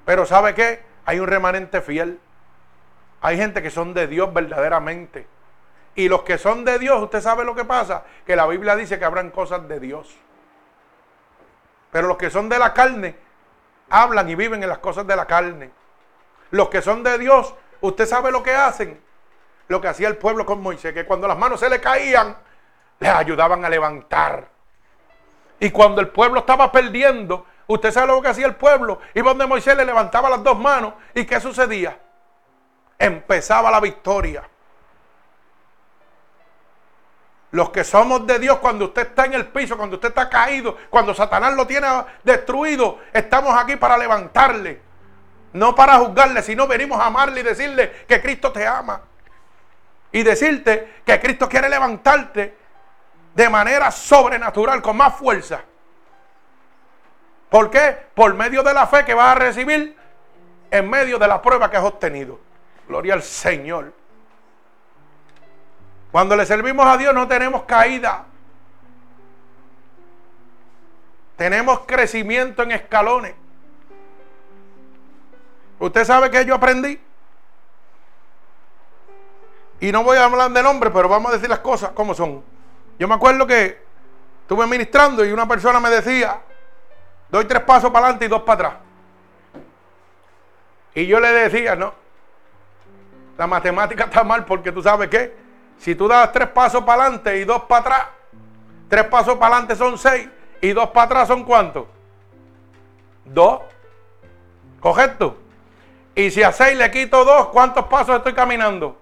Pero ¿sabe qué? Hay un remanente fiel. Hay gente que son de Dios verdaderamente. Y los que son de Dios, usted sabe lo que pasa, que la Biblia dice que habrán cosas de Dios. Pero los que son de la carne, hablan y viven en las cosas de la carne. Los que son de Dios, usted sabe lo que hacen. Lo que hacía el pueblo con Moisés, que cuando las manos se le caían, les ayudaban a levantar. Y cuando el pueblo estaba perdiendo, usted sabe lo que hacía el pueblo. Iba donde Moisés le levantaba las dos manos. ¿Y qué sucedía? Empezaba la victoria. Los que somos de Dios, cuando usted está en el piso, cuando usted está caído, cuando Satanás lo tiene destruido, estamos aquí para levantarle. No para juzgarle, sino venimos a amarle y decirle que Cristo te ama. Y decirte que Cristo quiere levantarte de manera sobrenatural, con más fuerza. ¿Por qué? Por medio de la fe que vas a recibir en medio de la prueba que has obtenido. Gloria al Señor. Cuando le servimos a Dios no tenemos caída. Tenemos crecimiento en escalones. Usted sabe que yo aprendí. Y no voy a hablar de nombre, pero vamos a decir las cosas como son. Yo me acuerdo que estuve ministrando y una persona me decía, doy tres pasos para adelante y dos para atrás. Y yo le decía, no, la matemática está mal porque tú sabes qué, si tú das tres pasos para adelante y dos para atrás, tres pasos para adelante son seis y dos para atrás son cuántos? Dos. ¿Correcto? Y si a seis le quito dos, ¿cuántos pasos estoy caminando?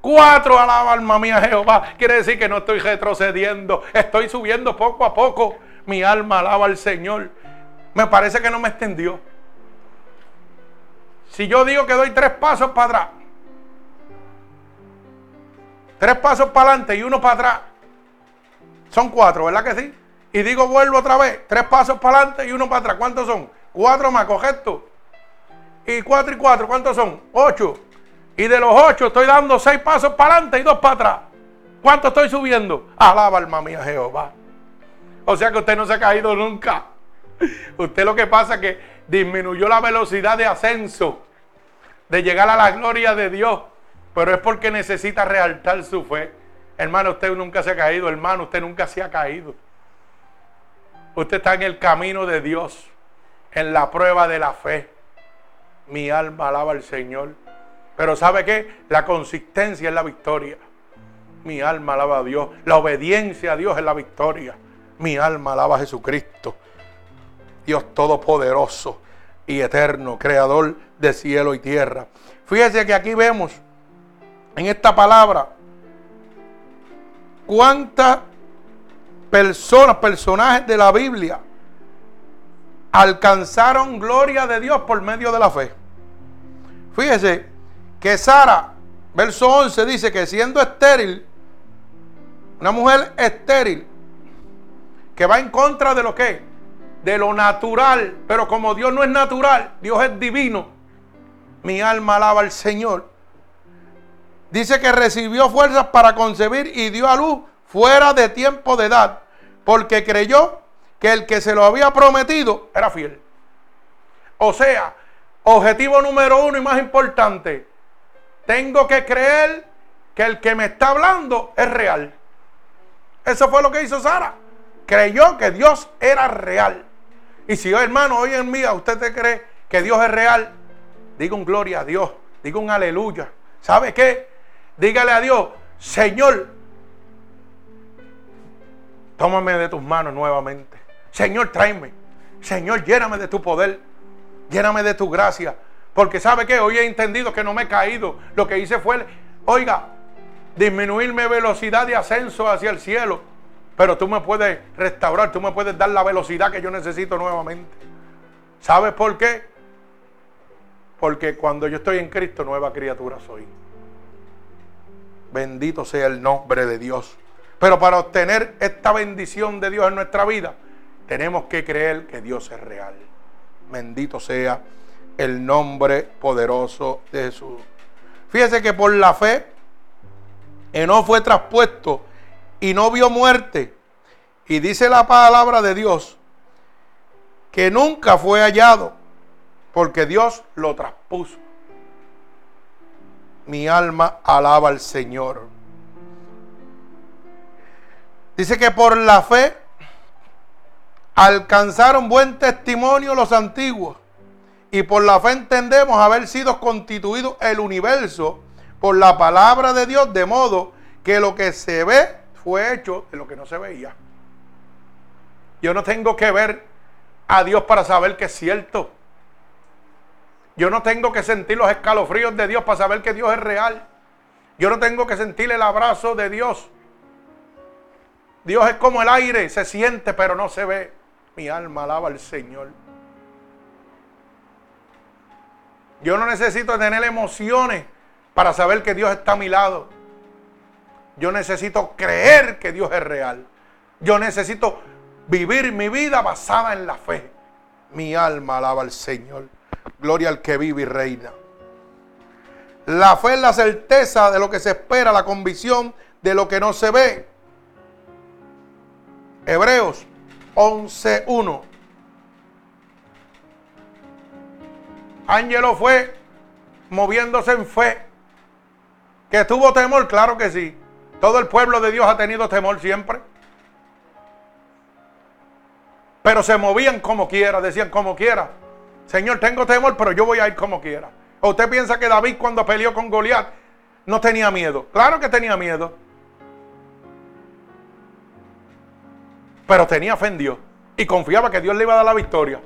Cuatro, alaba alma mía Jehová. Quiere decir que no estoy retrocediendo, estoy subiendo poco a poco. Mi alma alaba al Señor. Me parece que no me extendió. Si yo digo que doy tres pasos para atrás, Tres pasos para adelante y uno para atrás. Son cuatro, ¿verdad que sí? Y digo, vuelvo otra vez. Tres pasos para adelante y uno para atrás. ¿Cuántos son? Cuatro más, correcto. Y cuatro y cuatro, ¿cuántos son? Ocho. Y de los ocho estoy dando seis pasos para adelante y dos para atrás. ¿Cuánto estoy subiendo? Alaba alma mía Jehová. O sea que usted no se ha caído nunca. Usted lo que pasa es que disminuyó la velocidad de ascenso, de llegar a la gloria de Dios pero es porque necesita realtar su fe. Hermano, usted nunca se ha caído, hermano, usted nunca se ha caído. Usted está en el camino de Dios, en la prueba de la fe. Mi alma alaba al Señor. Pero ¿sabe qué? La consistencia es la victoria. Mi alma alaba a Dios. La obediencia a Dios es la victoria. Mi alma alaba a Jesucristo. Dios todopoderoso y eterno, creador de cielo y tierra. Fíjese que aquí vemos en esta palabra cuántas personas, personajes de la Biblia alcanzaron gloria de Dios por medio de la fe. Fíjese que Sara, verso 11, dice que siendo estéril, una mujer estéril, que va en contra de lo que, de lo natural, pero como Dios no es natural, Dios es divino, mi alma alaba al Señor. Dice que recibió fuerzas para concebir y dio a luz fuera de tiempo de edad, porque creyó que el que se lo había prometido era fiel. O sea, objetivo número uno y más importante, tengo que creer que el que me está hablando es real. Eso fue lo que hizo Sara. Creyó que Dios era real. Y si hermano, hoy en día usted te cree que Dios es real, diga un gloria a Dios, diga un aleluya. ¿Sabe qué? Dígale a Dios, Señor, tómame de tus manos nuevamente. Señor, tráeme. Señor, lléname de tu poder. Lléname de tu gracia. Porque sabe que hoy he entendido que no me he caído. Lo que hice fue, oiga, disminuir mi velocidad de ascenso hacia el cielo. Pero tú me puedes restaurar, tú me puedes dar la velocidad que yo necesito nuevamente. ¿Sabes por qué? Porque cuando yo estoy en Cristo, nueva criatura soy. Bendito sea el nombre de Dios. Pero para obtener esta bendición de Dios en nuestra vida, tenemos que creer que Dios es real. Bendito sea el nombre poderoso de Jesús. Fíjese que por la fe, no fue traspuesto y no vio muerte. Y dice la palabra de Dios que nunca fue hallado porque Dios lo traspuso. Mi alma alaba al Señor. Dice que por la fe alcanzaron buen testimonio los antiguos. Y por la fe entendemos haber sido constituido el universo por la palabra de Dios, de modo que lo que se ve fue hecho de lo que no se veía. Yo no tengo que ver a Dios para saber que es cierto. Yo no tengo que sentir los escalofríos de Dios para saber que Dios es real. Yo no tengo que sentir el abrazo de Dios. Dios es como el aire, se siente pero no se ve. Mi alma alaba al Señor. Yo no necesito tener emociones para saber que Dios está a mi lado. Yo necesito creer que Dios es real. Yo necesito vivir mi vida basada en la fe. Mi alma alaba al Señor. Gloria al que vive y reina. La fe es la certeza de lo que se espera, la convicción de lo que no se ve. Hebreos 11.1. Ángelo fue moviéndose en fe. ¿Que tuvo temor? Claro que sí. Todo el pueblo de Dios ha tenido temor siempre. Pero se movían como quiera, decían como quiera. Señor, tengo temor, pero yo voy a ir como quiera. ¿O usted piensa que David cuando peleó con Goliat no tenía miedo? Claro que tenía miedo. Pero tenía fe en Dios y confiaba que Dios le iba a dar la victoria.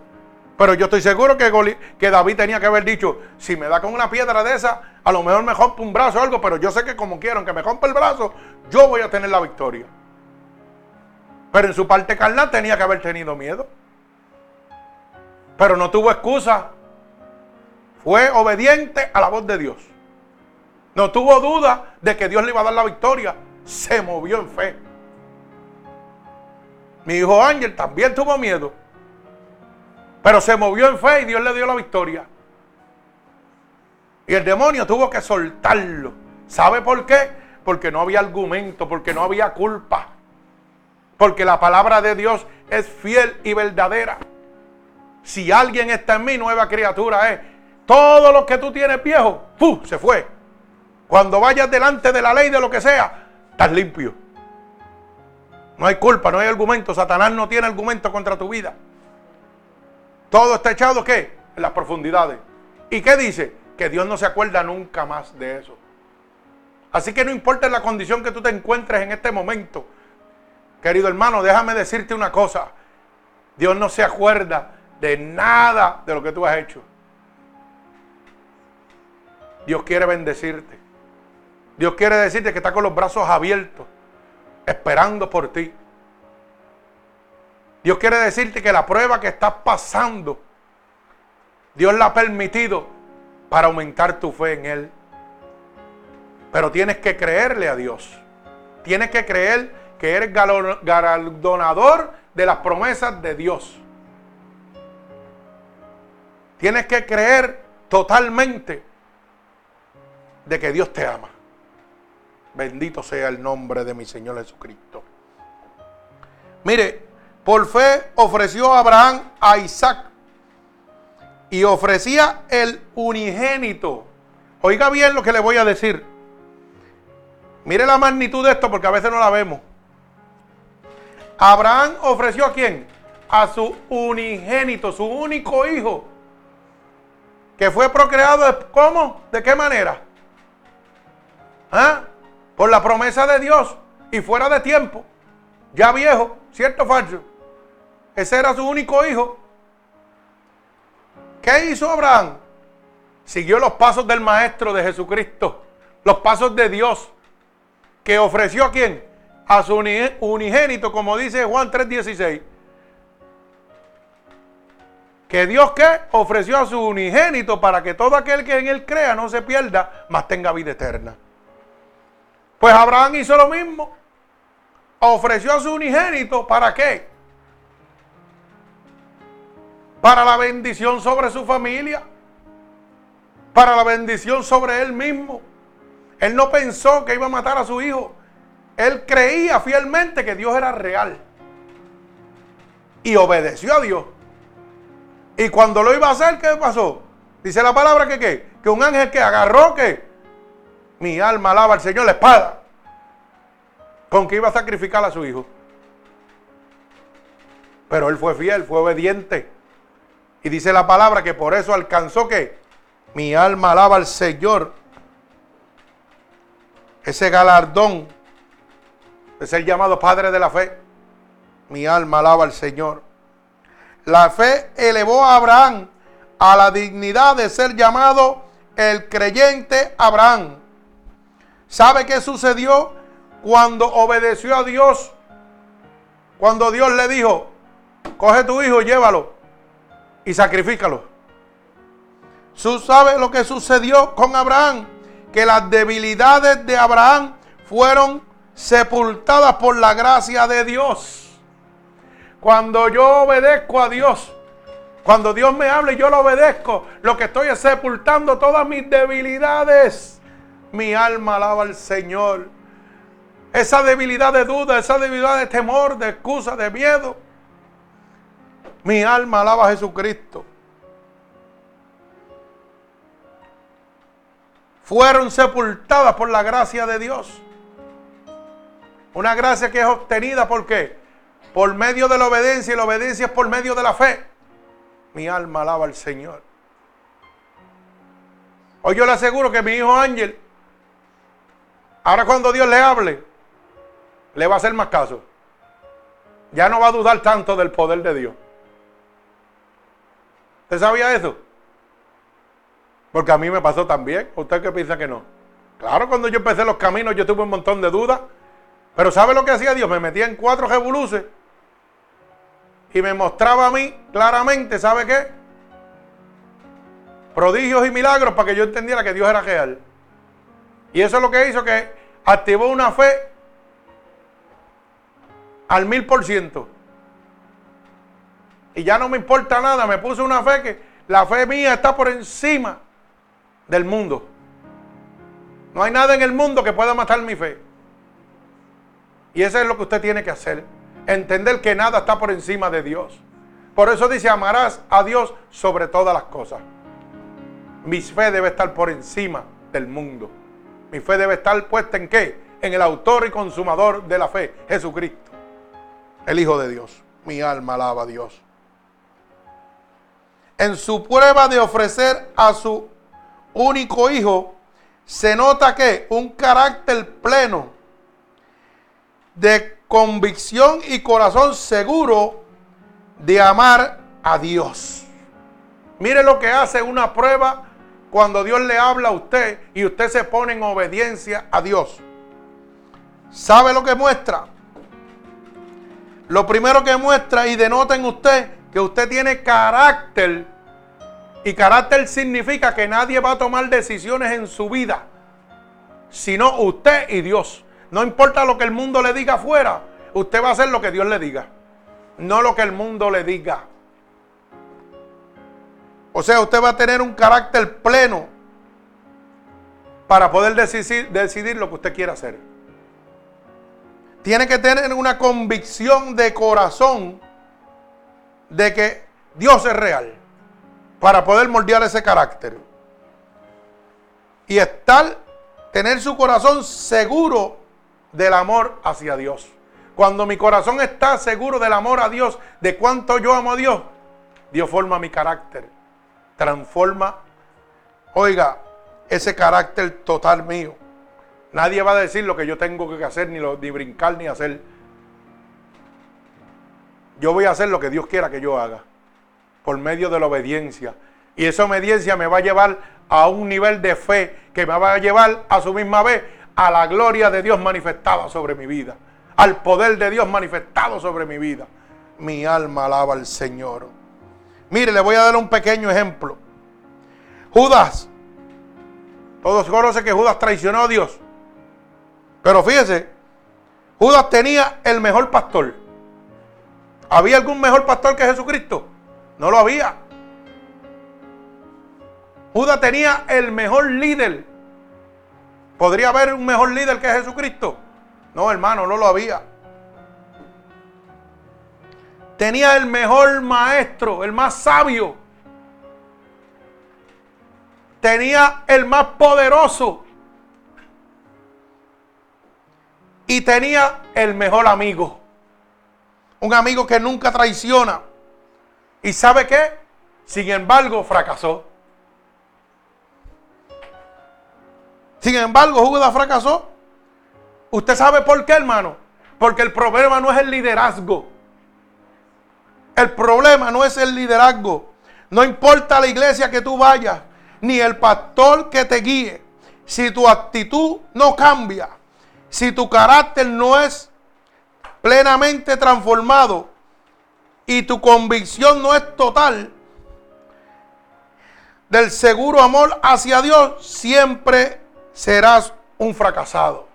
Pero yo estoy seguro que, que David tenía que haber dicho, si me da con una piedra de esa, a lo mejor me rompe un brazo o algo, pero yo sé que como quiero, que me rompa el brazo, yo voy a tener la victoria. Pero en su parte carnal tenía que haber tenido miedo. Pero no tuvo excusa. Fue obediente a la voz de Dios. No tuvo duda de que Dios le iba a dar la victoria. Se movió en fe. Mi hijo Ángel también tuvo miedo pero se movió en fe y Dios le dio la victoria. Y el demonio tuvo que soltarlo. ¿Sabe por qué? Porque no había argumento, porque no había culpa. Porque la palabra de Dios es fiel y verdadera. Si alguien está en mí, nueva criatura es. Todo lo que tú tienes viejo, ¡puf! se fue. Cuando vayas delante de la ley de lo que sea, estás limpio. No hay culpa, no hay argumento. Satanás no tiene argumento contra tu vida. Todo está echado, ¿qué? En las profundidades. ¿Y qué dice? Que Dios no se acuerda nunca más de eso. Así que no importa la condición que tú te encuentres en este momento. Querido hermano, déjame decirte una cosa. Dios no se acuerda de nada de lo que tú has hecho. Dios quiere bendecirte. Dios quiere decirte que está con los brazos abiertos, esperando por ti. Dios quiere decirte que la prueba que estás pasando, Dios la ha permitido para aumentar tu fe en Él. Pero tienes que creerle a Dios. Tienes que creer que eres galardonador de las promesas de Dios. Tienes que creer totalmente de que Dios te ama. Bendito sea el nombre de mi Señor Jesucristo. Mire, por fe ofreció Abraham a Isaac y ofrecía el unigénito. Oiga bien lo que le voy a decir. Mire la magnitud de esto porque a veces no la vemos. Abraham ofreció a quién? A su unigénito, su único hijo. Que fue procreado, ¿cómo? ¿De qué manera? ¿Ah? Por la promesa de Dios y fuera de tiempo. Ya viejo, ¿cierto o falso? Ese era su único hijo. ¿Qué hizo Abraham? Siguió los pasos del Maestro de Jesucristo, los pasos de Dios, que ofreció a quién? A su unigénito, como dice Juan 3:16. Que Dios que ofreció a su unigénito para que todo aquel que en él crea no se pierda, mas tenga vida eterna. Pues Abraham hizo lo mismo. Ofreció a su unigénito para qué? para la bendición sobre su familia, para la bendición sobre él mismo. Él no pensó que iba a matar a su hijo. Él creía fielmente que Dios era real. y obedeció a Dios. Y cuando lo iba a hacer, ¿qué pasó? Dice la palabra que qué? Que un ángel que agarró que mi alma alaba al Señor la espada con que iba a sacrificar a su hijo. Pero él fue fiel, fue obediente. Y dice la palabra que por eso alcanzó que mi alma alaba al Señor. Ese galardón de ser llamado Padre de la Fe. Mi alma alaba al Señor. La fe elevó a Abraham a la dignidad de ser llamado el creyente Abraham. ¿Sabe qué sucedió cuando obedeció a Dios? Cuando Dios le dijo, coge tu hijo, llévalo y sacrifícalo. ¿Sabe lo que sucedió con Abraham? Que las debilidades de Abraham fueron sepultadas por la gracia de Dios. Cuando yo obedezco a Dios, cuando Dios me habla y yo lo obedezco, lo que estoy es sepultando todas mis debilidades. Mi alma alaba al Señor. Esa debilidad de duda, esa debilidad de temor, de excusa, de miedo. Mi alma alaba a Jesucristo. Fueron sepultadas por la gracia de Dios. Una gracia que es obtenida por qué? Por medio de la obediencia y la obediencia es por medio de la fe. Mi alma alaba al Señor. Hoy yo le aseguro que mi hijo Ángel, ahora cuando Dios le hable, le va a hacer más caso. Ya no va a dudar tanto del poder de Dios. ¿Usted sabía eso? Porque a mí me pasó también. ¿Usted qué piensa que no? Claro, cuando yo empecé los caminos yo tuve un montón de dudas. Pero ¿sabe lo que hacía Dios? Me metía en cuatro revoluces y me mostraba a mí claramente, ¿sabe qué? Prodigios y milagros para que yo entendiera que Dios era real. Y eso es lo que hizo que activó una fe al mil por ciento. Y ya no me importa nada, me puse una fe que la fe mía está por encima del mundo. No hay nada en el mundo que pueda matar mi fe. Y eso es lo que usted tiene que hacer entender que nada está por encima de Dios. Por eso dice, amarás a Dios sobre todas las cosas. Mi fe debe estar por encima del mundo. Mi fe debe estar puesta en qué? En el autor y consumador de la fe, Jesucristo, el Hijo de Dios. Mi alma alaba a Dios. En su prueba de ofrecer a su único hijo, se nota que un carácter pleno de convicción y corazón seguro de amar a Dios. Mire lo que hace una prueba cuando Dios le habla a usted y usted se pone en obediencia a Dios. ¿Sabe lo que muestra? Lo primero que muestra y denota en usted que usted tiene carácter. Y carácter significa que nadie va a tomar decisiones en su vida, sino usted y Dios. No importa lo que el mundo le diga afuera, usted va a hacer lo que Dios le diga, no lo que el mundo le diga. O sea, usted va a tener un carácter pleno para poder decidir, decidir lo que usted quiera hacer. Tiene que tener una convicción de corazón de que Dios es real para poder moldear ese carácter. Y estar, tener su corazón seguro del amor hacia Dios. Cuando mi corazón está seguro del amor a Dios, de cuánto yo amo a Dios, Dios forma mi carácter, transforma, oiga, ese carácter total mío. Nadie va a decir lo que yo tengo que hacer, ni, lo, ni brincar, ni hacer. Yo voy a hacer lo que Dios quiera que yo haga, por medio de la obediencia. Y esa obediencia me va a llevar a un nivel de fe que me va a llevar a su misma vez a la gloria de Dios manifestada sobre mi vida, al poder de Dios manifestado sobre mi vida. Mi alma alaba al Señor. Mire, le voy a dar un pequeño ejemplo. Judas. Todos conocen que Judas traicionó a Dios. Pero fíjese, Judas tenía el mejor pastor. ¿Había algún mejor pastor que Jesucristo? No lo había. Judas tenía el mejor líder ¿Podría haber un mejor líder que Jesucristo? No, hermano, no lo había. tenía el mejor maestro, el más sabio. Tenía el más poderoso. Y tenía el mejor amigo. Un amigo que nunca traiciona. ¿Y sabe qué? Sin embargo, fracasó. Sin embargo, Judas fracasó. ¿Usted sabe por qué, hermano? Porque el problema no es el liderazgo. El problema no es el liderazgo. No importa la iglesia que tú vayas, ni el pastor que te guíe. Si tu actitud no cambia, si tu carácter no es plenamente transformado y tu convicción no es total del seguro amor hacia Dios, siempre serás un fracasado.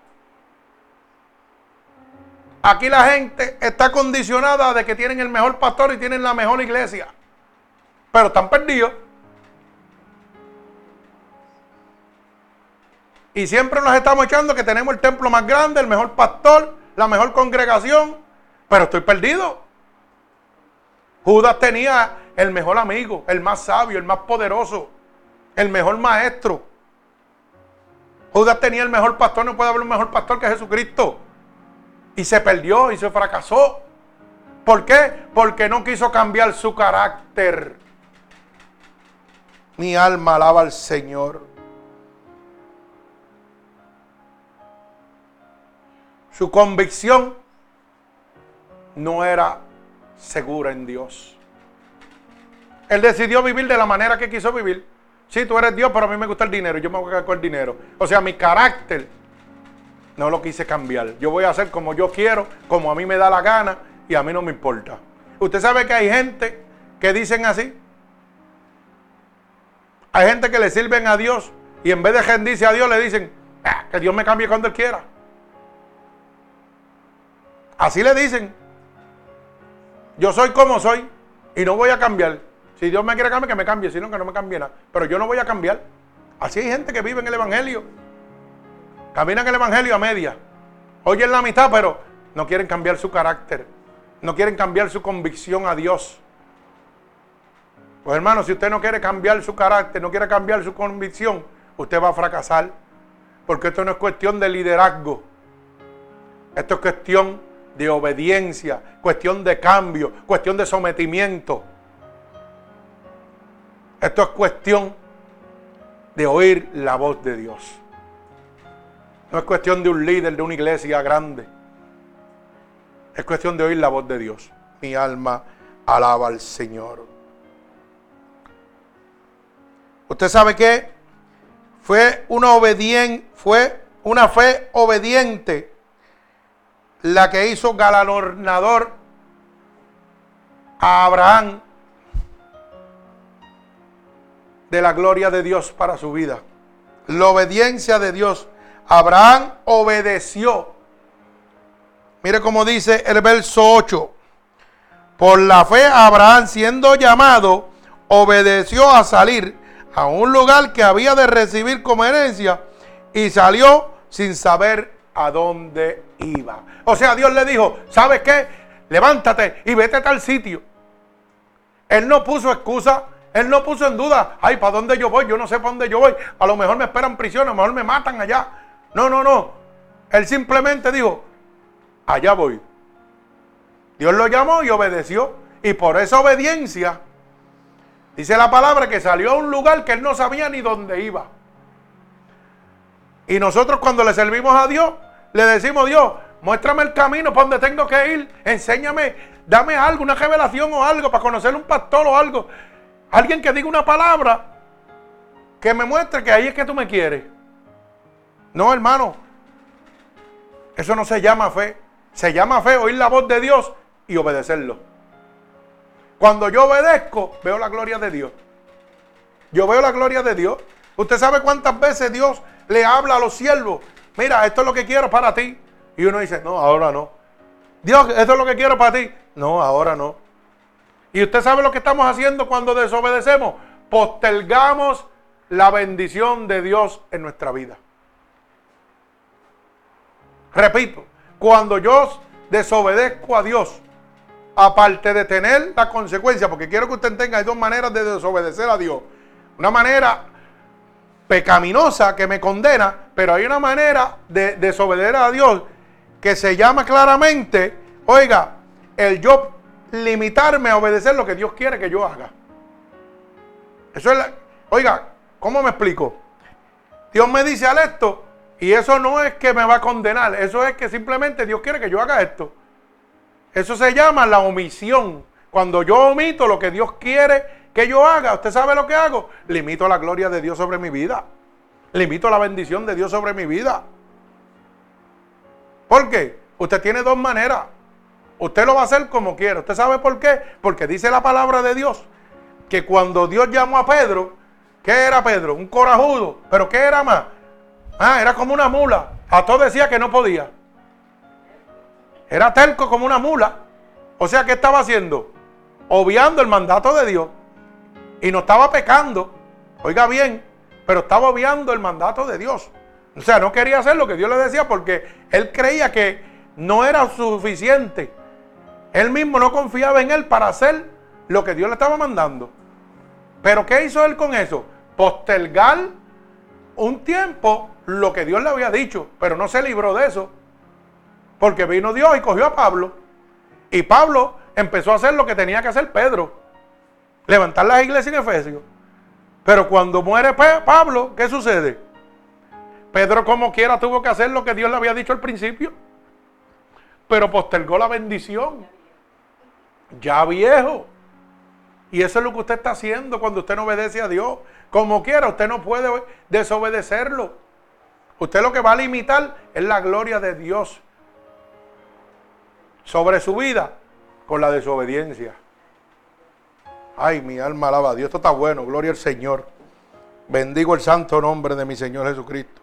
Aquí la gente está condicionada de que tienen el mejor pastor y tienen la mejor iglesia. Pero están perdidos. Y siempre nos estamos echando que tenemos el templo más grande, el mejor pastor, la mejor congregación. Pero estoy perdido. Judas tenía el mejor amigo, el más sabio, el más poderoso, el mejor maestro. Judas tenía el mejor pastor, no puede haber un mejor pastor que Jesucristo. Y se perdió y se fracasó. ¿Por qué? Porque no quiso cambiar su carácter. Mi alma alaba al Señor. Su convicción no era segura en Dios. Él decidió vivir de la manera que quiso vivir. Sí, tú eres Dios, pero a mí me gusta el dinero. Yo me voy a quedar con el dinero. O sea, mi carácter no lo quise cambiar. Yo voy a hacer como yo quiero, como a mí me da la gana y a mí no me importa. Usted sabe que hay gente que dicen así. Hay gente que le sirven a Dios y en vez de rendirse a Dios le dicen ah, que Dios me cambie cuando Él quiera. Así le dicen. Yo soy como soy y no voy a cambiar. Si Dios me quiere cambiar, que me cambie, si no, que no me cambie nada. Pero yo no voy a cambiar. Así hay gente que vive en el Evangelio. Caminan el Evangelio a media. Oyen la mitad, pero no quieren cambiar su carácter. No quieren cambiar su convicción a Dios. Pues hermano, si usted no quiere cambiar su carácter, no quiere cambiar su convicción, usted va a fracasar. Porque esto no es cuestión de liderazgo. Esto es cuestión de obediencia, cuestión de cambio, cuestión de sometimiento. Esto es cuestión de oír la voz de Dios. No es cuestión de un líder de una iglesia grande. Es cuestión de oír la voz de Dios. Mi alma alaba al Señor. Usted sabe que fue una obedien, fue una fe obediente la que hizo galardonador a Abraham de la gloria de Dios para su vida. La obediencia de Dios Abraham obedeció. Mire cómo dice el verso 8. Por la fe Abraham siendo llamado, obedeció a salir a un lugar que había de recibir como herencia y salió sin saber a dónde iba. O sea, Dios le dijo, ¿sabes qué? Levántate y vete a tal sitio. Él no puso excusa, él no puso en duda, ay, ¿para dónde yo voy? Yo no sé para dónde yo voy. A lo mejor me esperan prisión, a lo mejor me matan allá. No, no, no. Él simplemente dijo, allá voy. Dios lo llamó y obedeció. Y por esa obediencia, dice la palabra que salió a un lugar que él no sabía ni dónde iba. Y nosotros cuando le servimos a Dios, le decimos, Dios, muéstrame el camino para donde tengo que ir. Enséñame, dame algo, una revelación o algo para conocer un pastor o algo. Alguien que diga una palabra que me muestre que ahí es que tú me quieres. No, hermano. Eso no se llama fe. Se llama fe oír la voz de Dios y obedecerlo. Cuando yo obedezco, veo la gloria de Dios. Yo veo la gloria de Dios. Usted sabe cuántas veces Dios le habla a los siervos. Mira, esto es lo que quiero para ti. Y uno dice, no, ahora no. Dios, esto es lo que quiero para ti. No, ahora no. Y usted sabe lo que estamos haciendo cuando desobedecemos. Postergamos la bendición de Dios en nuestra vida. Repito, cuando yo desobedezco a Dios, aparte de tener la consecuencia, porque quiero que usted tenga hay dos maneras de desobedecer a Dios. Una manera pecaminosa que me condena, pero hay una manera de desobedecer a Dios que se llama claramente, oiga, el yo limitarme a obedecer lo que Dios quiere que yo haga. Eso es la, oiga, ¿cómo me explico? Dios me dice al esto y eso no es que me va a condenar, eso es que simplemente Dios quiere que yo haga esto. Eso se llama la omisión. Cuando yo omito lo que Dios quiere que yo haga, ¿usted sabe lo que hago? Limito la gloria de Dios sobre mi vida. Limito la bendición de Dios sobre mi vida. ¿Por qué? Usted tiene dos maneras. Usted lo va a hacer como quiera. ¿Usted sabe por qué? Porque dice la palabra de Dios que cuando Dios llamó a Pedro, ¿qué era Pedro? Un corajudo. ¿Pero qué era más? Ah, era como una mula. A todos decía que no podía. Era terco como una mula. O sea, ¿qué estaba haciendo? Obviando el mandato de Dios. Y no estaba pecando. Oiga bien, pero estaba obviando el mandato de Dios. O sea, no quería hacer lo que Dios le decía porque él creía que no era suficiente. Él mismo no confiaba en él para hacer lo que Dios le estaba mandando. Pero ¿qué hizo él con eso? Postergar un tiempo lo que Dios le había dicho, pero no se libró de eso. Porque vino Dios y cogió a Pablo. Y Pablo empezó a hacer lo que tenía que hacer Pedro. Levantar las iglesias en Efesios. Pero cuando muere Pablo, ¿qué sucede? Pedro como quiera tuvo que hacer lo que Dios le había dicho al principio. Pero postergó la bendición. Ya viejo. Y eso es lo que usted está haciendo cuando usted no obedece a Dios. Como quiera, usted no puede desobedecerlo. Usted lo que va a limitar es la gloria de Dios sobre su vida con la desobediencia. Ay, mi alma alaba a Dios. Esto está bueno. Gloria al Señor. Bendigo el santo nombre de mi Señor Jesucristo.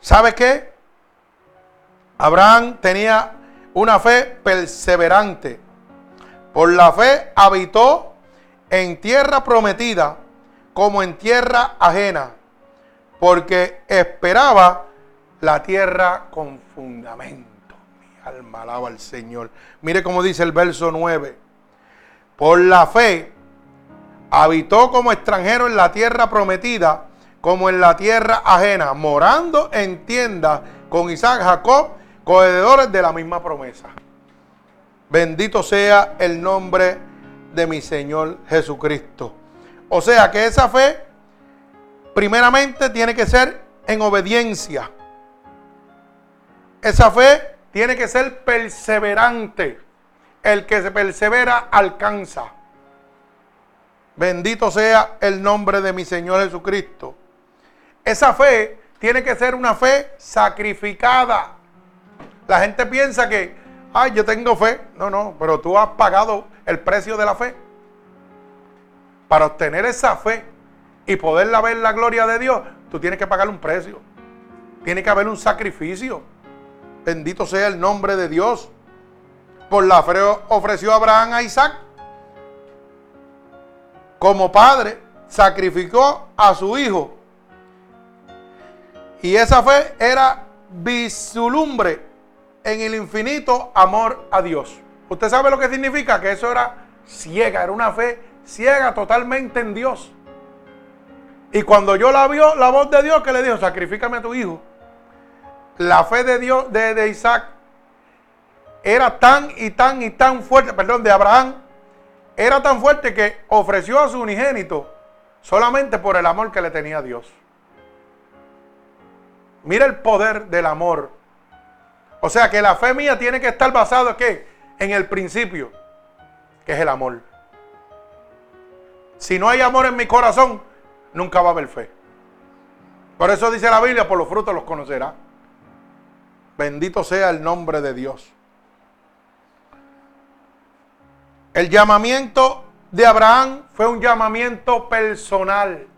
¿Sabe qué? Abraham tenía una fe perseverante. Por la fe habitó en tierra prometida como en tierra ajena, porque esperaba la tierra con fundamento. Mi alma alaba al Señor. Mire cómo dice el verso 9. Por la fe habitó como extranjero en la tierra prometida, como en la tierra ajena, morando en tiendas con Isaac, Jacob, cohedores de la misma promesa. Bendito sea el nombre de mi Señor Jesucristo. O sea que esa fe, primeramente, tiene que ser en obediencia. Esa fe tiene que ser perseverante. El que se persevera alcanza. Bendito sea el nombre de mi Señor Jesucristo. Esa fe tiene que ser una fe sacrificada. La gente piensa que, ay, yo tengo fe. No, no, pero tú has pagado el precio de la fe. Para obtener esa fe y poderla ver la gloria de Dios, tú tienes que pagar un precio. Tiene que haber un sacrificio. Bendito sea el nombre de Dios. Por la fe ofreció Abraham a Isaac. Como padre, sacrificó a su hijo y esa fe era vislumbre en el infinito amor a Dios. ¿Usted sabe lo que significa? Que eso era ciega, era una fe ciega totalmente en Dios. Y cuando yo la vio, la voz de Dios que le dijo, sacrifícame a tu hijo. La fe de Dios, de, de Isaac, era tan y tan y tan fuerte, perdón, de Abraham, era tan fuerte que ofreció a su unigénito solamente por el amor que le tenía a Dios. Mira el poder del amor. O sea que la fe mía tiene que estar basada ¿qué? en el principio, que es el amor. Si no hay amor en mi corazón, nunca va a haber fe. Por eso dice la Biblia, por los frutos los conocerá. Bendito sea el nombre de Dios. El llamamiento de Abraham fue un llamamiento personal.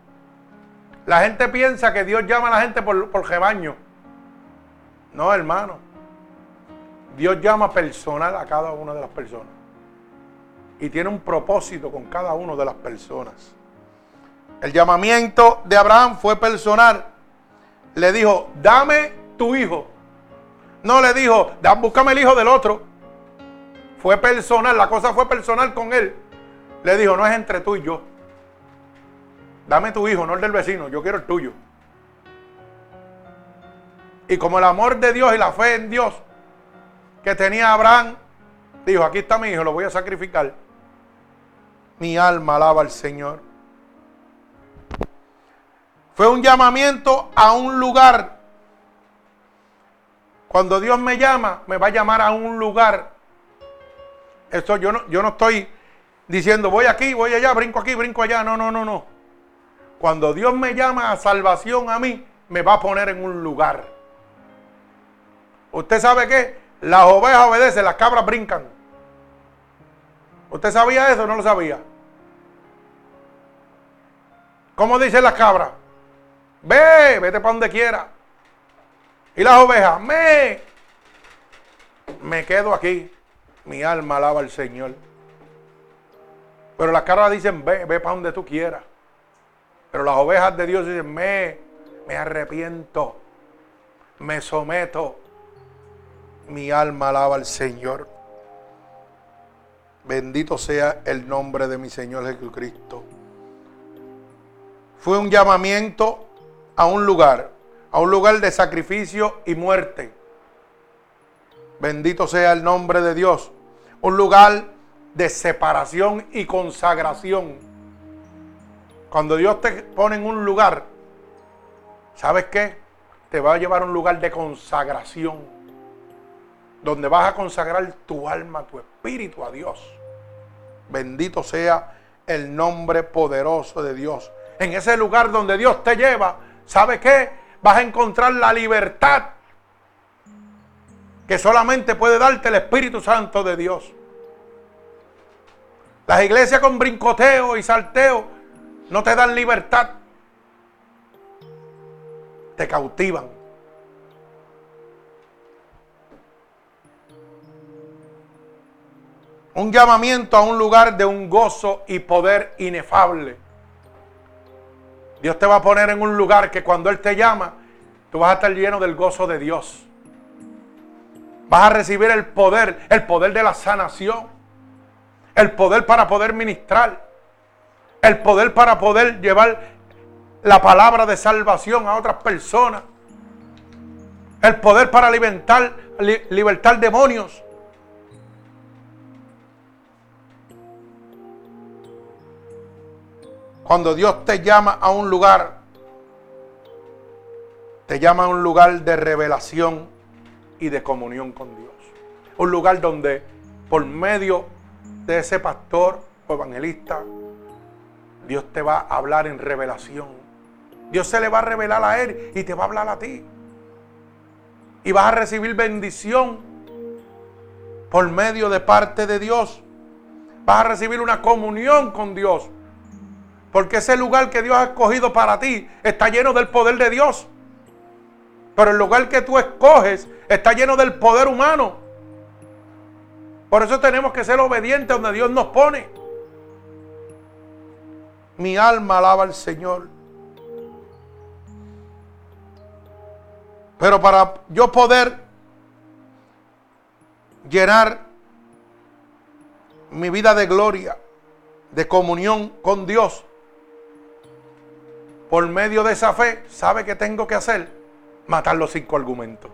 La gente piensa que Dios llama a la gente por, por rebaño. No, hermano. Dios llama personal a cada una de las personas. Y tiene un propósito con cada una de las personas. El llamamiento de Abraham fue personal. Le dijo, dame tu hijo. No le dijo, búscame el hijo del otro. fue personal, la cosa fue personal con él. Le dijo, no es entre tú y yo. Dame tu hijo, no el del vecino, yo quiero el tuyo. Y como el amor de Dios y la fe en Dios que tenía Abraham, dijo, aquí está mi hijo, lo voy a sacrificar. Mi alma alaba al Señor. Fue un llamamiento a un lugar. Cuando Dios me llama, me va a llamar a un lugar. Esto yo no, yo no estoy diciendo voy aquí, voy allá, brinco aquí, brinco allá. No, no, no, no. Cuando Dios me llama a salvación a mí, me va a poner en un lugar. ¿Usted sabe qué? Las ovejas obedecen, las cabras brincan. ¿Usted sabía eso o no lo sabía? ¿Cómo dicen las cabras? Ve, vete para donde quiera. Y las ovejas, me, me quedo aquí. Mi alma alaba al Señor. Pero las cabras dicen, ve, ve para donde tú quieras. Pero las ovejas de Dios dicen, me, me arrepiento, me someto. Mi alma alaba al Señor. Bendito sea el nombre de mi Señor Jesucristo. Fue un llamamiento a un lugar, a un lugar de sacrificio y muerte. Bendito sea el nombre de Dios. Un lugar de separación y consagración. Cuando Dios te pone en un lugar, ¿sabes qué? Te va a llevar a un lugar de consagración. Donde vas a consagrar tu alma, tu espíritu a Dios. Bendito sea el nombre poderoso de Dios. En ese lugar donde Dios te lleva, ¿Sabe qué? Vas a encontrar la libertad que solamente puede darte el Espíritu Santo de Dios. Las iglesias con brincoteo y salteo no te dan libertad. Te cautivan. Un llamamiento a un lugar de un gozo y poder inefable. Dios te va a poner en un lugar que cuando Él te llama, tú vas a estar lleno del gozo de Dios. Vas a recibir el poder, el poder de la sanación, el poder para poder ministrar, el poder para poder llevar la palabra de salvación a otras personas, el poder para libertar, libertar demonios, Cuando Dios te llama a un lugar, te llama a un lugar de revelación y de comunión con Dios. Un lugar donde por medio de ese pastor o evangelista, Dios te va a hablar en revelación. Dios se le va a revelar a él y te va a hablar a ti. Y vas a recibir bendición por medio de parte de Dios. Vas a recibir una comunión con Dios. Porque ese lugar que Dios ha escogido para ti está lleno del poder de Dios. Pero el lugar que tú escoges está lleno del poder humano. Por eso tenemos que ser obedientes donde Dios nos pone. Mi alma alaba al Señor. Pero para yo poder llenar mi vida de gloria, de comunión con Dios, por medio de esa fe, ¿sabe qué tengo que hacer? Matar los cinco argumentos.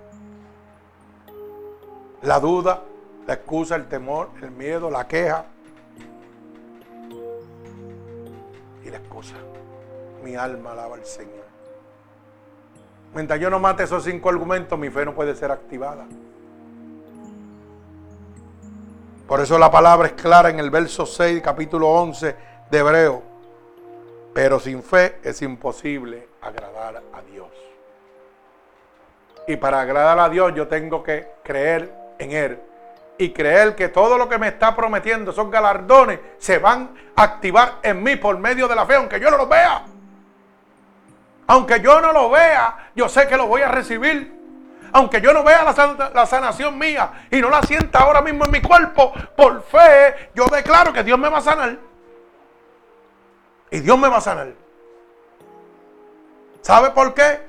La duda, la excusa, el temor, el miedo, la queja y la excusa. Mi alma alaba al Señor. Mientras yo no mate esos cinco argumentos, mi fe no puede ser activada. Por eso la palabra es clara en el verso 6, capítulo 11 de Hebreo. Pero sin fe es imposible agradar a Dios. Y para agradar a Dios yo tengo que creer en Él. Y creer que todo lo que me está prometiendo, son galardones, se van a activar en mí por medio de la fe, aunque yo no lo vea. Aunque yo no lo vea, yo sé que lo voy a recibir. Aunque yo no vea la, la, sanación mía y no la sienta ahora mismo en mi cuerpo, por fe, yo declaro que Dios me va a sanar. Y Dios me va a sanar. ¿Sabe por qué?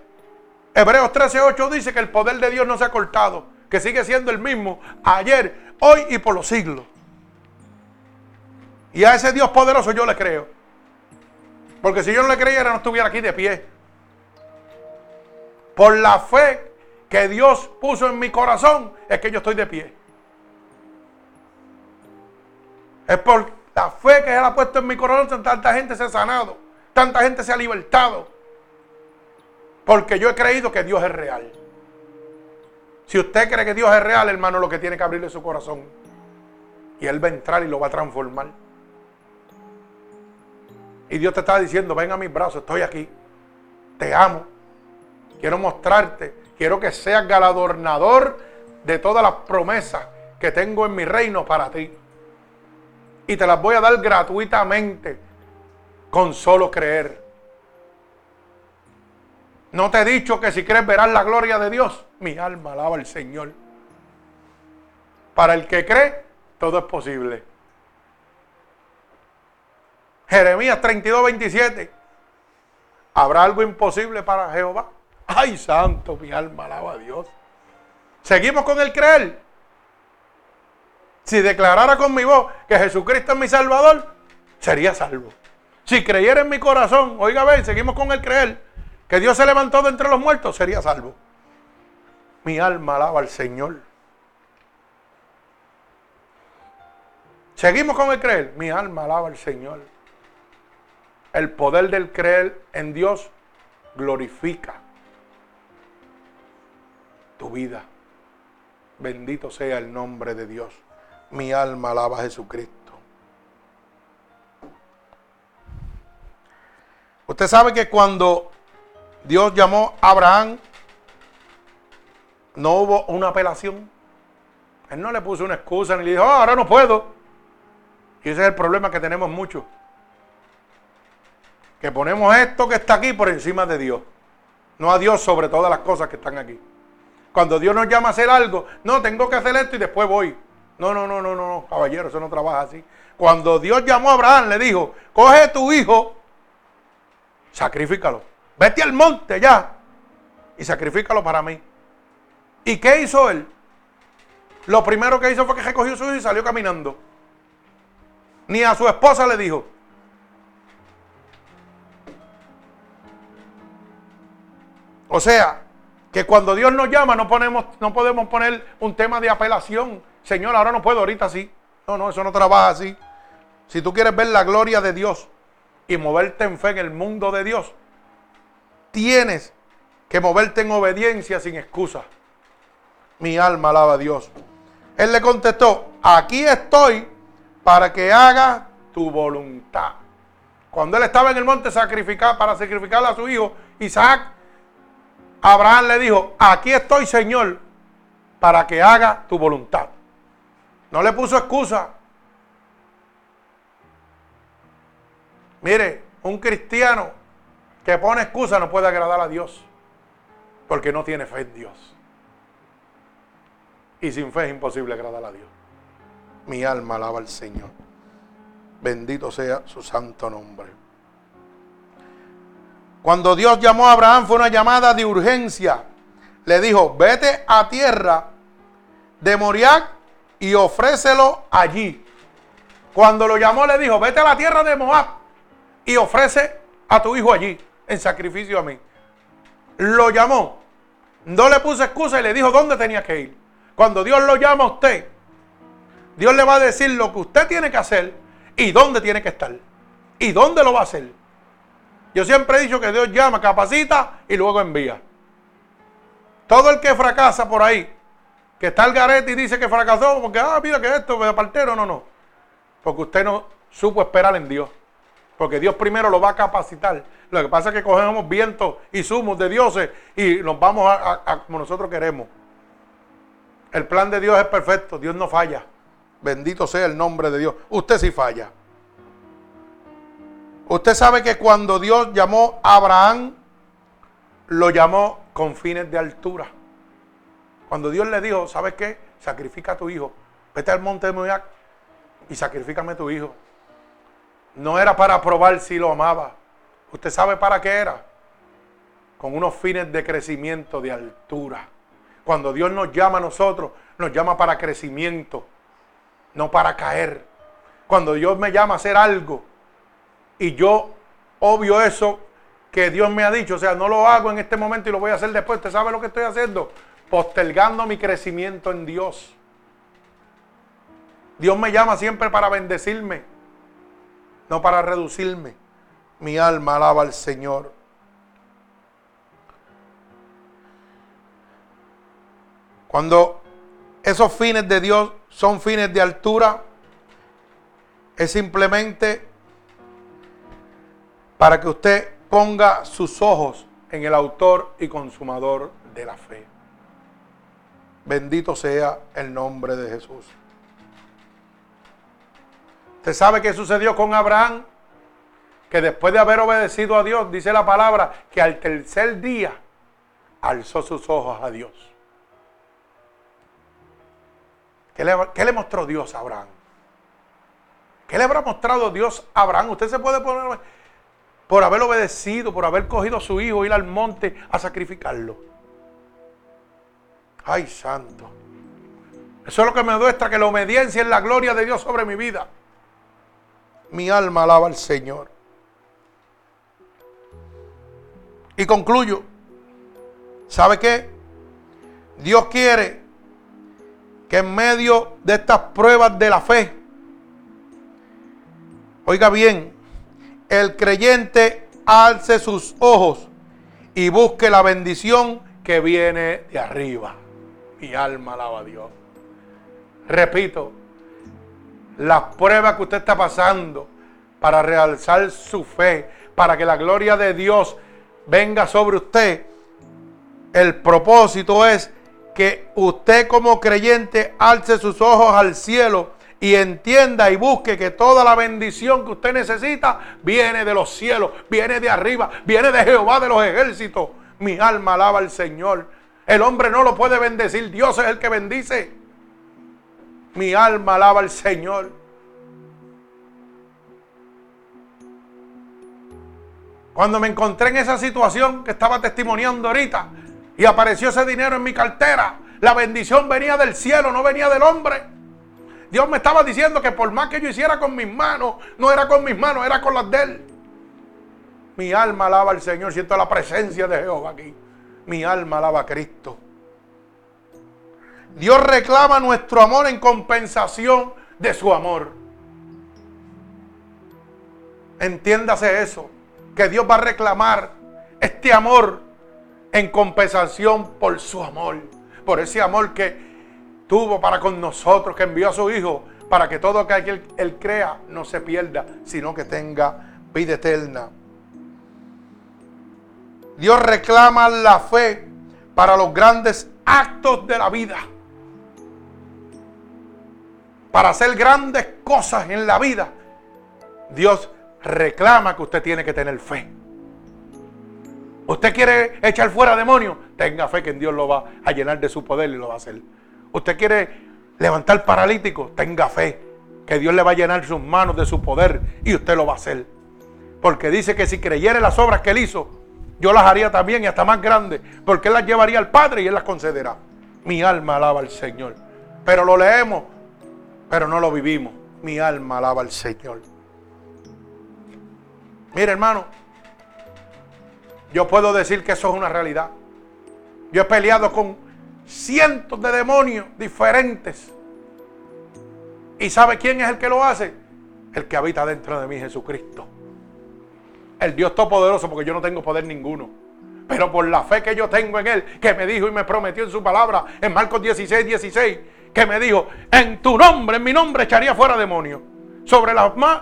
Hebreos 13:8 dice que el poder de Dios no se ha cortado, que sigue siendo el mismo ayer, hoy y por los siglos. Y a ese Dios poderoso yo le creo. Porque si yo no le creyera no estuviera aquí de pie. Por la fe que Dios puso en mi corazón es que yo estoy de pie. Es por la fe que Él ha puesto en mi corazón, tanta gente se ha sanado, tanta gente se ha libertado. Porque yo he creído que Dios es real. Si usted cree que Dios es real, hermano, lo que tiene que abrirle su corazón. Y Él va a entrar y lo va a transformar. Y Dios te está diciendo, ven a mis brazos, estoy aquí. Te amo. Quiero mostrarte. Quiero que seas galadornador de todas las promesas que tengo en mi reino para ti. Y te las voy a dar gratuitamente con solo creer. No te he dicho que si crees verás la gloria de Dios. Mi alma alaba al Señor. Para el que cree, todo es posible. Jeremías 32, 27. ¿Habrá algo imposible para Jehová? Ay, santo, mi alma alaba a Dios. Seguimos con el creer. Si declarara con mi voz que Jesucristo es mi Salvador, sería salvo. Si creyera en mi corazón, oiga, ven, seguimos con el creer que Dios se levantó de entre los muertos, sería salvo. Mi alma alaba al Señor. Seguimos con el creer. Mi alma alaba al Señor. El poder del creer en Dios glorifica tu vida. Bendito sea el nombre de Dios. Mi alma alaba a Jesucristo. Usted sabe que cuando Dios llamó a Abraham, no hubo una apelación. Él no le puso una excusa ni le dijo, oh, ahora no puedo. Y ese es el problema que tenemos muchos. Que ponemos esto que está aquí por encima de Dios. No a Dios sobre todas las cosas que están aquí. Cuando Dios nos llama a hacer algo, no, tengo que hacer esto y después voy. No, no, no, no, no, caballero, eso no trabaja así. Cuando Dios llamó a Abraham, le dijo, coge tu hijo, sacrifícalo. Vete al monte ya y sacrifícalo para mí. ¿Y qué hizo él? Lo primero que hizo fue que recogió su hijo y salió caminando. Ni a su esposa le dijo. O sea, que cuando Dios nos llama no, ponemos, no podemos poner un tema de apelación. Señor, ahora no puedo, ahorita sí. No, no, eso no trabaja así. Si tú quieres ver la gloria de Dios y moverte en fe en el mundo de Dios, tienes que moverte en obediencia sin excusa. Mi alma alaba a Dios. Él le contestó, aquí estoy para que haga tu voluntad. Cuando él estaba en el monte sacrificar, para sacrificar a su hijo Isaac, Abraham le dijo, aquí estoy Señor para que haga tu voluntad. No le puso excusa. Mire, un cristiano que pone excusa no puede agradar a Dios. Porque no tiene fe en Dios. Y sin fe es imposible agradar a Dios. Mi alma alaba al Señor. Bendito sea su santo nombre. Cuando Dios llamó a Abraham fue una llamada de urgencia. Le dijo, vete a tierra de Moriac y ofrécelo allí. Cuando lo llamó le dijo, vete a la tierra de Moab y ofrece a tu hijo allí en sacrificio a mí. Lo llamó. No le puso excusa y le dijo dónde tenía que ir. Cuando Dios lo llama a usted, Dios le va a decir lo que usted tiene que hacer y dónde tiene que estar. Y dónde lo va a hacer. Yo siempre he dicho que Dios llama, capacita y luego envía. Todo el que fracasa por ahí, que está el garete y dice que fracasó porque, ah, mira que esto, partero, no, no. Porque usted no supo esperar en Dios. Porque Dios primero lo va a capacitar. Lo que pasa es que cogemos vientos y sumos de dioses y nos vamos a, como nosotros queremos. El plan de Dios es perfecto. Dios no falla. Bendito sea el nombre de Dios. Usted sí falla. Usted sabe que cuando Dios llamó a Abraham, lo llamó con fines de altura. Cuando Dios le dijo, ¿sabes qué? Sacrifica a tu hijo. Vete al monte de Moab y sacrifícame a tu hijo. No era para probar si lo amaba. ¿Usted sabe para qué era? Con unos fines de crecimiento, de altura. Cuando Dios nos llama a nosotros, nos llama para crecimiento, no para caer. cuando Dios me llama a hacer algo y yo obvio eso que Dios me ha dicho, o sea, no lo hago en este momento y lo voy a hacer después, ¿usted sabe lo que estoy haciendo? Postergando mi crecimiento en Dios. Dios me llama siempre para bendecirme, no para reducirme. Mi alma alaba al Señor. Cuando esos fines de Dios son fines de altura, es simplemente para que usted ponga sus ojos en el autor y consumador de la fe. Bendito sea el nombre de Jesús. Usted sabe qué sucedió con Abraham, que después de haber obedecido a Dios, dice la palabra, que al tercer día alzó sus ojos a Dios. ¿Qué le, qué le mostró Dios a Abraham? ¿Qué le habrá mostrado Dios a Abraham? Usted se puede poner por haber obedecido, por haber cogido a su hijo, ir al monte a sacrificarlo. Ay, santo. Eso es lo que me muestra que la obediencia es la gloria de Dios sobre mi vida. Mi alma alaba al Señor. Y concluyo. ¿Sabe qué? Dios quiere que en medio de estas pruebas de la fe, oiga bien, el creyente alce sus ojos y busque la bendición que viene de arriba. Mi alma alaba a Dios. Repito, las pruebas que usted está pasando para realzar su fe, para que la gloria de Dios venga sobre usted, el propósito es que usted como creyente alce sus ojos al cielo y entienda y busque que toda la bendición que usted necesita viene de los cielos, viene de arriba, viene de Jehová de los ejércitos. Mi alma alaba al Señor. El hombre no lo puede bendecir, Dios es el que bendice. Mi alma alaba al Señor. Cuando me encontré en esa situación que estaba testimoniando ahorita y apareció ese dinero en mi cartera, la bendición venía del cielo, no venía del hombre. Dios me estaba diciendo que por más que yo hiciera con mis manos, no era con mis manos, era con las de Él. Mi alma alaba al Señor, siento la presencia de Jehová aquí. Mi alma alaba a Cristo. Dios reclama nuestro amor en compensación de su amor. Entiéndase eso, que Dios va a reclamar este amor en compensación por su amor, por ese amor que tuvo para con nosotros, que envió a su Hijo, para que todo aquel que él crea no se pierda, sino que tenga vida eterna. Dios reclama la fe para los grandes actos de la vida. Para hacer grandes cosas en la vida, Dios reclama que usted tiene que tener fe. Usted quiere echar fuera demonios, tenga fe que Dios lo va a llenar de su poder y lo va a hacer. Usted quiere levantar paralítico, tenga fe, que Dios le va a llenar sus manos de su poder y usted lo va a hacer. Porque dice que si creyere las obras que él hizo, yo las haría también y hasta más grandes, porque él las llevaría al Padre y él las concederá. Mi alma alaba al Señor. Pero lo leemos, pero no lo vivimos. Mi alma alaba al Señor. Mire, hermano, yo puedo decir que eso es una realidad. Yo he peleado con cientos de demonios diferentes. ¿Y sabe quién es el que lo hace? El que habita dentro de mí, Jesucristo. El Dios Todopoderoso, porque yo no tengo poder ninguno. Pero por la fe que yo tengo en Él, que me dijo y me prometió en su palabra, en Marcos 16, 16, que me dijo, en tu nombre, en mi nombre echaría fuera demonios. Sobre,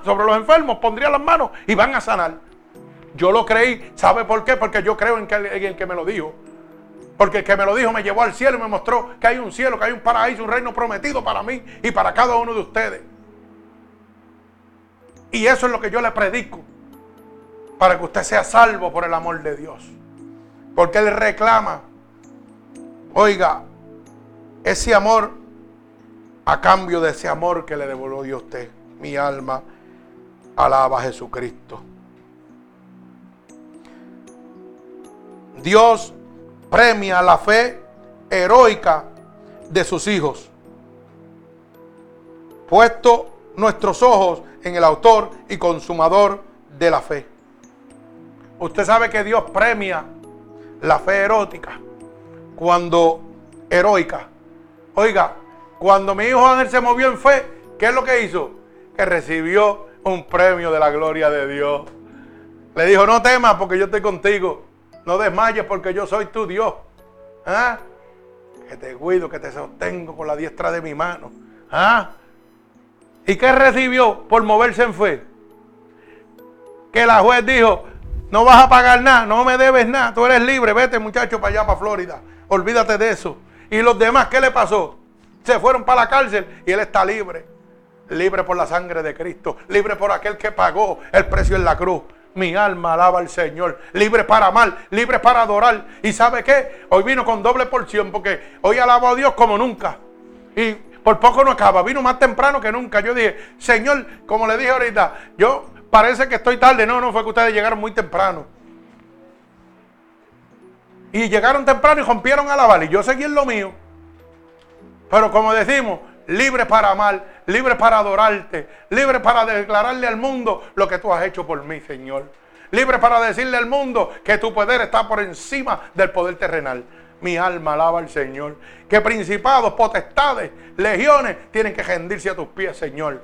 sobre los enfermos pondría las manos y van a sanar. Yo lo creí. ¿Sabe por qué? Porque yo creo en, que, en el que me lo dijo. Porque el que me lo dijo me llevó al cielo y me mostró que hay un cielo, que hay un paraíso, un reino prometido para mí y para cada uno de ustedes. Y eso es lo que yo le predico. Para que usted sea salvo por el amor de Dios. Porque Él reclama, oiga, ese amor a cambio de ese amor que le devolvió a usted. Mi alma alaba a Jesucristo. Dios premia la fe heroica de sus hijos, puesto nuestros ojos en el autor y consumador de la fe. Usted sabe que Dios premia la fe erótica cuando heroica. Oiga, cuando mi hijo Ángel se movió en fe, ¿qué es lo que hizo? Que recibió un premio de la gloria de Dios. Le dijo, no temas porque yo estoy contigo. No desmayes porque yo soy tu Dios. ¿Ah? Que te cuido, que te sostengo con la diestra de mi mano. ¿Ah? ¿Y qué recibió por moverse en fe? Que la juez dijo, no vas a pagar nada, no me debes nada, tú eres libre, vete muchacho para allá, para Florida. Olvídate de eso. ¿Y los demás qué le pasó? Se fueron para la cárcel y él está libre. Libre por la sangre de Cristo, libre por aquel que pagó el precio en la cruz. Mi alma alaba al Señor. Libre para amar, libre para adorar. ¿Y sabe qué? Hoy vino con doble porción porque hoy alabo a Dios como nunca. Y por poco no acaba. Vino más temprano que nunca. Yo dije, Señor, como le dije ahorita, yo parece que estoy tarde. No, no, fue que ustedes llegaron muy temprano. Y llegaron temprano y rompieron a la Y yo seguí en lo mío. Pero como decimos, libre para amar, libre para adorarte, libre para declararle al mundo lo que tú has hecho por mí, Señor. Libre para decirle al mundo que tu poder está por encima del poder terrenal. Mi alma alaba al Señor. Que principados, potestades, legiones tienen que rendirse a tus pies, Señor.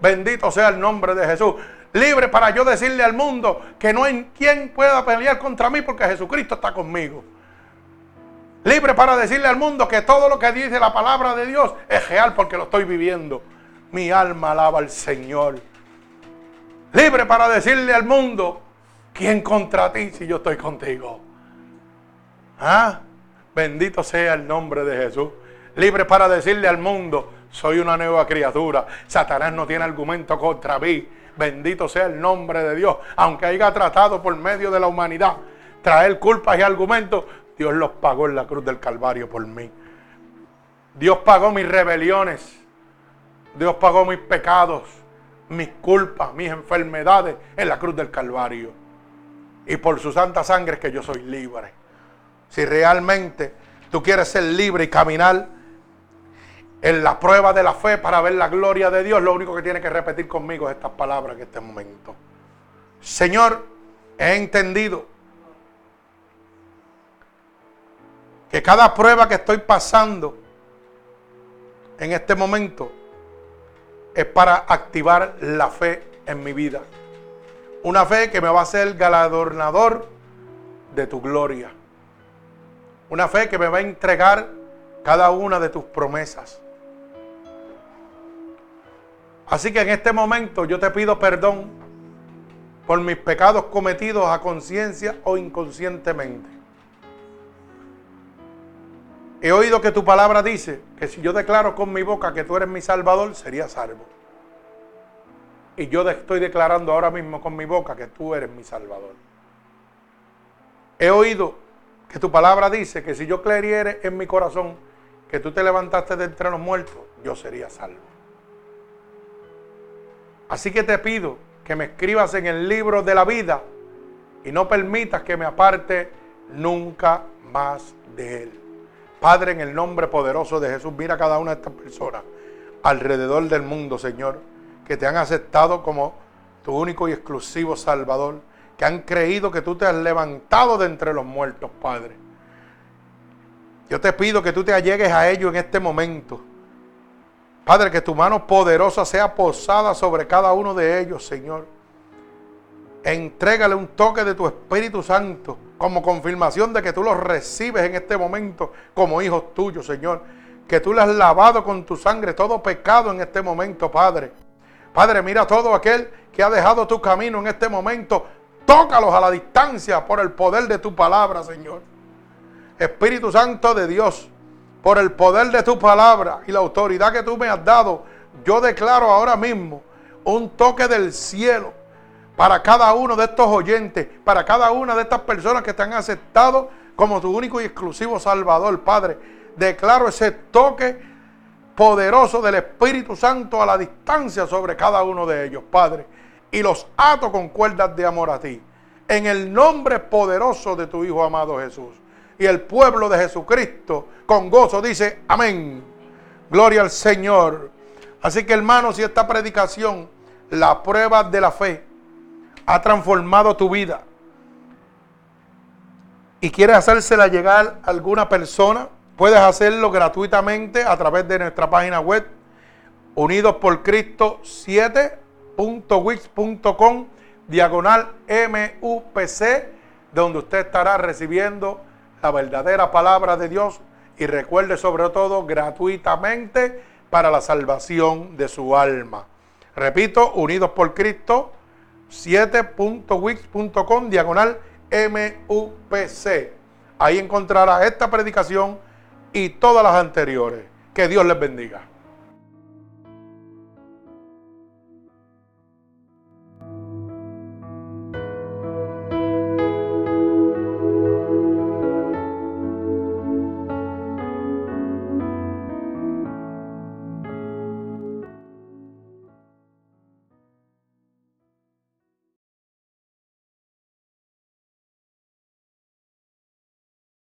Bendito sea el nombre de Jesús. Libre para yo decirle al mundo que no hay quien pueda pelear contra mí porque Jesucristo está conmigo. Libre para decirle al mundo que todo lo que dice la palabra de Dios es real porque lo estoy viviendo. Mi alma alaba al Señor. Libre para decirle al mundo, ¿quién contra ti si yo estoy contigo? ¿Ah? Bendito sea el nombre de Jesús. Libre para decirle al mundo, soy una nueva criatura. Satanás no tiene argumento contra mí. Bendito sea el nombre de Dios. Aunque haya tratado por medio de la humanidad traer culpas y argumentos, Dios los pagó en la cruz del Calvario por mí. Dios pagó mis rebeliones. Dios pagó mis pecados, mis culpas, mis enfermedades en la cruz del Calvario. Y por su santa sangre que yo soy libre. Si realmente tú quieres ser libre y caminar en la prueba de la fe para ver la gloria de Dios, lo único que tiene que repetir conmigo es estas palabras en este momento. Señor, he entendido que cada prueba que estoy pasando en este momento es para activar la fe en mi vida. Una fe que me va a hacer galardonador de tu gloria. Una fe que me va a entregar cada una de tus promesas. Así que en este momento yo te pido perdón por mis pecados cometidos a conciencia o inconscientemente. He oído que tu palabra dice que si yo declaro con mi boca que tú eres mi salvador, sería salvo. Y yo estoy declarando ahora mismo con mi boca que tú eres mi salvador. He oído que tu palabra dice que si yo creyere en mi corazón que tú te levantaste de entre los muertos, yo sería salvo. Así que te pido que me escribas en el libro de la vida y no permitas que me aparte nunca más de él. Padre, en el nombre poderoso de Jesús, mira a cada una de estas personas alrededor del mundo, Señor, que te han aceptado como tu único y exclusivo Salvador, que han creído que tú te has levantado de entre los muertos, Padre. Yo te pido que tú te allegues a ellos en este momento. Padre, que tu mano poderosa sea posada sobre cada uno de ellos, Señor. Entrégale un toque de tu Espíritu Santo como confirmación de que tú los recibes en este momento como hijos tuyos, Señor. Que tú le has lavado con tu sangre todo pecado en este momento, Padre. Padre, mira todo aquel que ha dejado tu camino en este momento. Tócalos a la distancia por el poder de tu palabra, Señor. Espíritu Santo de Dios, por el poder de tu palabra y la autoridad que tú me has dado, yo declaro ahora mismo un toque del cielo para cada uno de estos oyentes, para cada una de estas personas que te han aceptado como tu único y exclusivo Salvador, Padre. Declaro ese toque poderoso del Espíritu Santo a la distancia sobre cada uno de ellos, Padre. Y los ato con cuerdas de amor a ti. En el nombre poderoso de tu Hijo amado Jesús. Y el pueblo de Jesucristo con gozo dice, amén. Gloria al Señor. Así que hermanos, si esta predicación, la prueba de la fe, ha transformado tu vida y quieres hacérsela llegar a alguna persona, puedes hacerlo gratuitamente a través de nuestra página web unidos por Cristo 7.wix.com diagonal MUPC, donde usted estará recibiendo la verdadera palabra de Dios y recuerde sobre todo gratuitamente para la salvación de su alma. Repito, unidos por Cristo 7.wix.com diagonal MUPC. Ahí encontrará esta predicación y todas las anteriores. Que Dios les bendiga.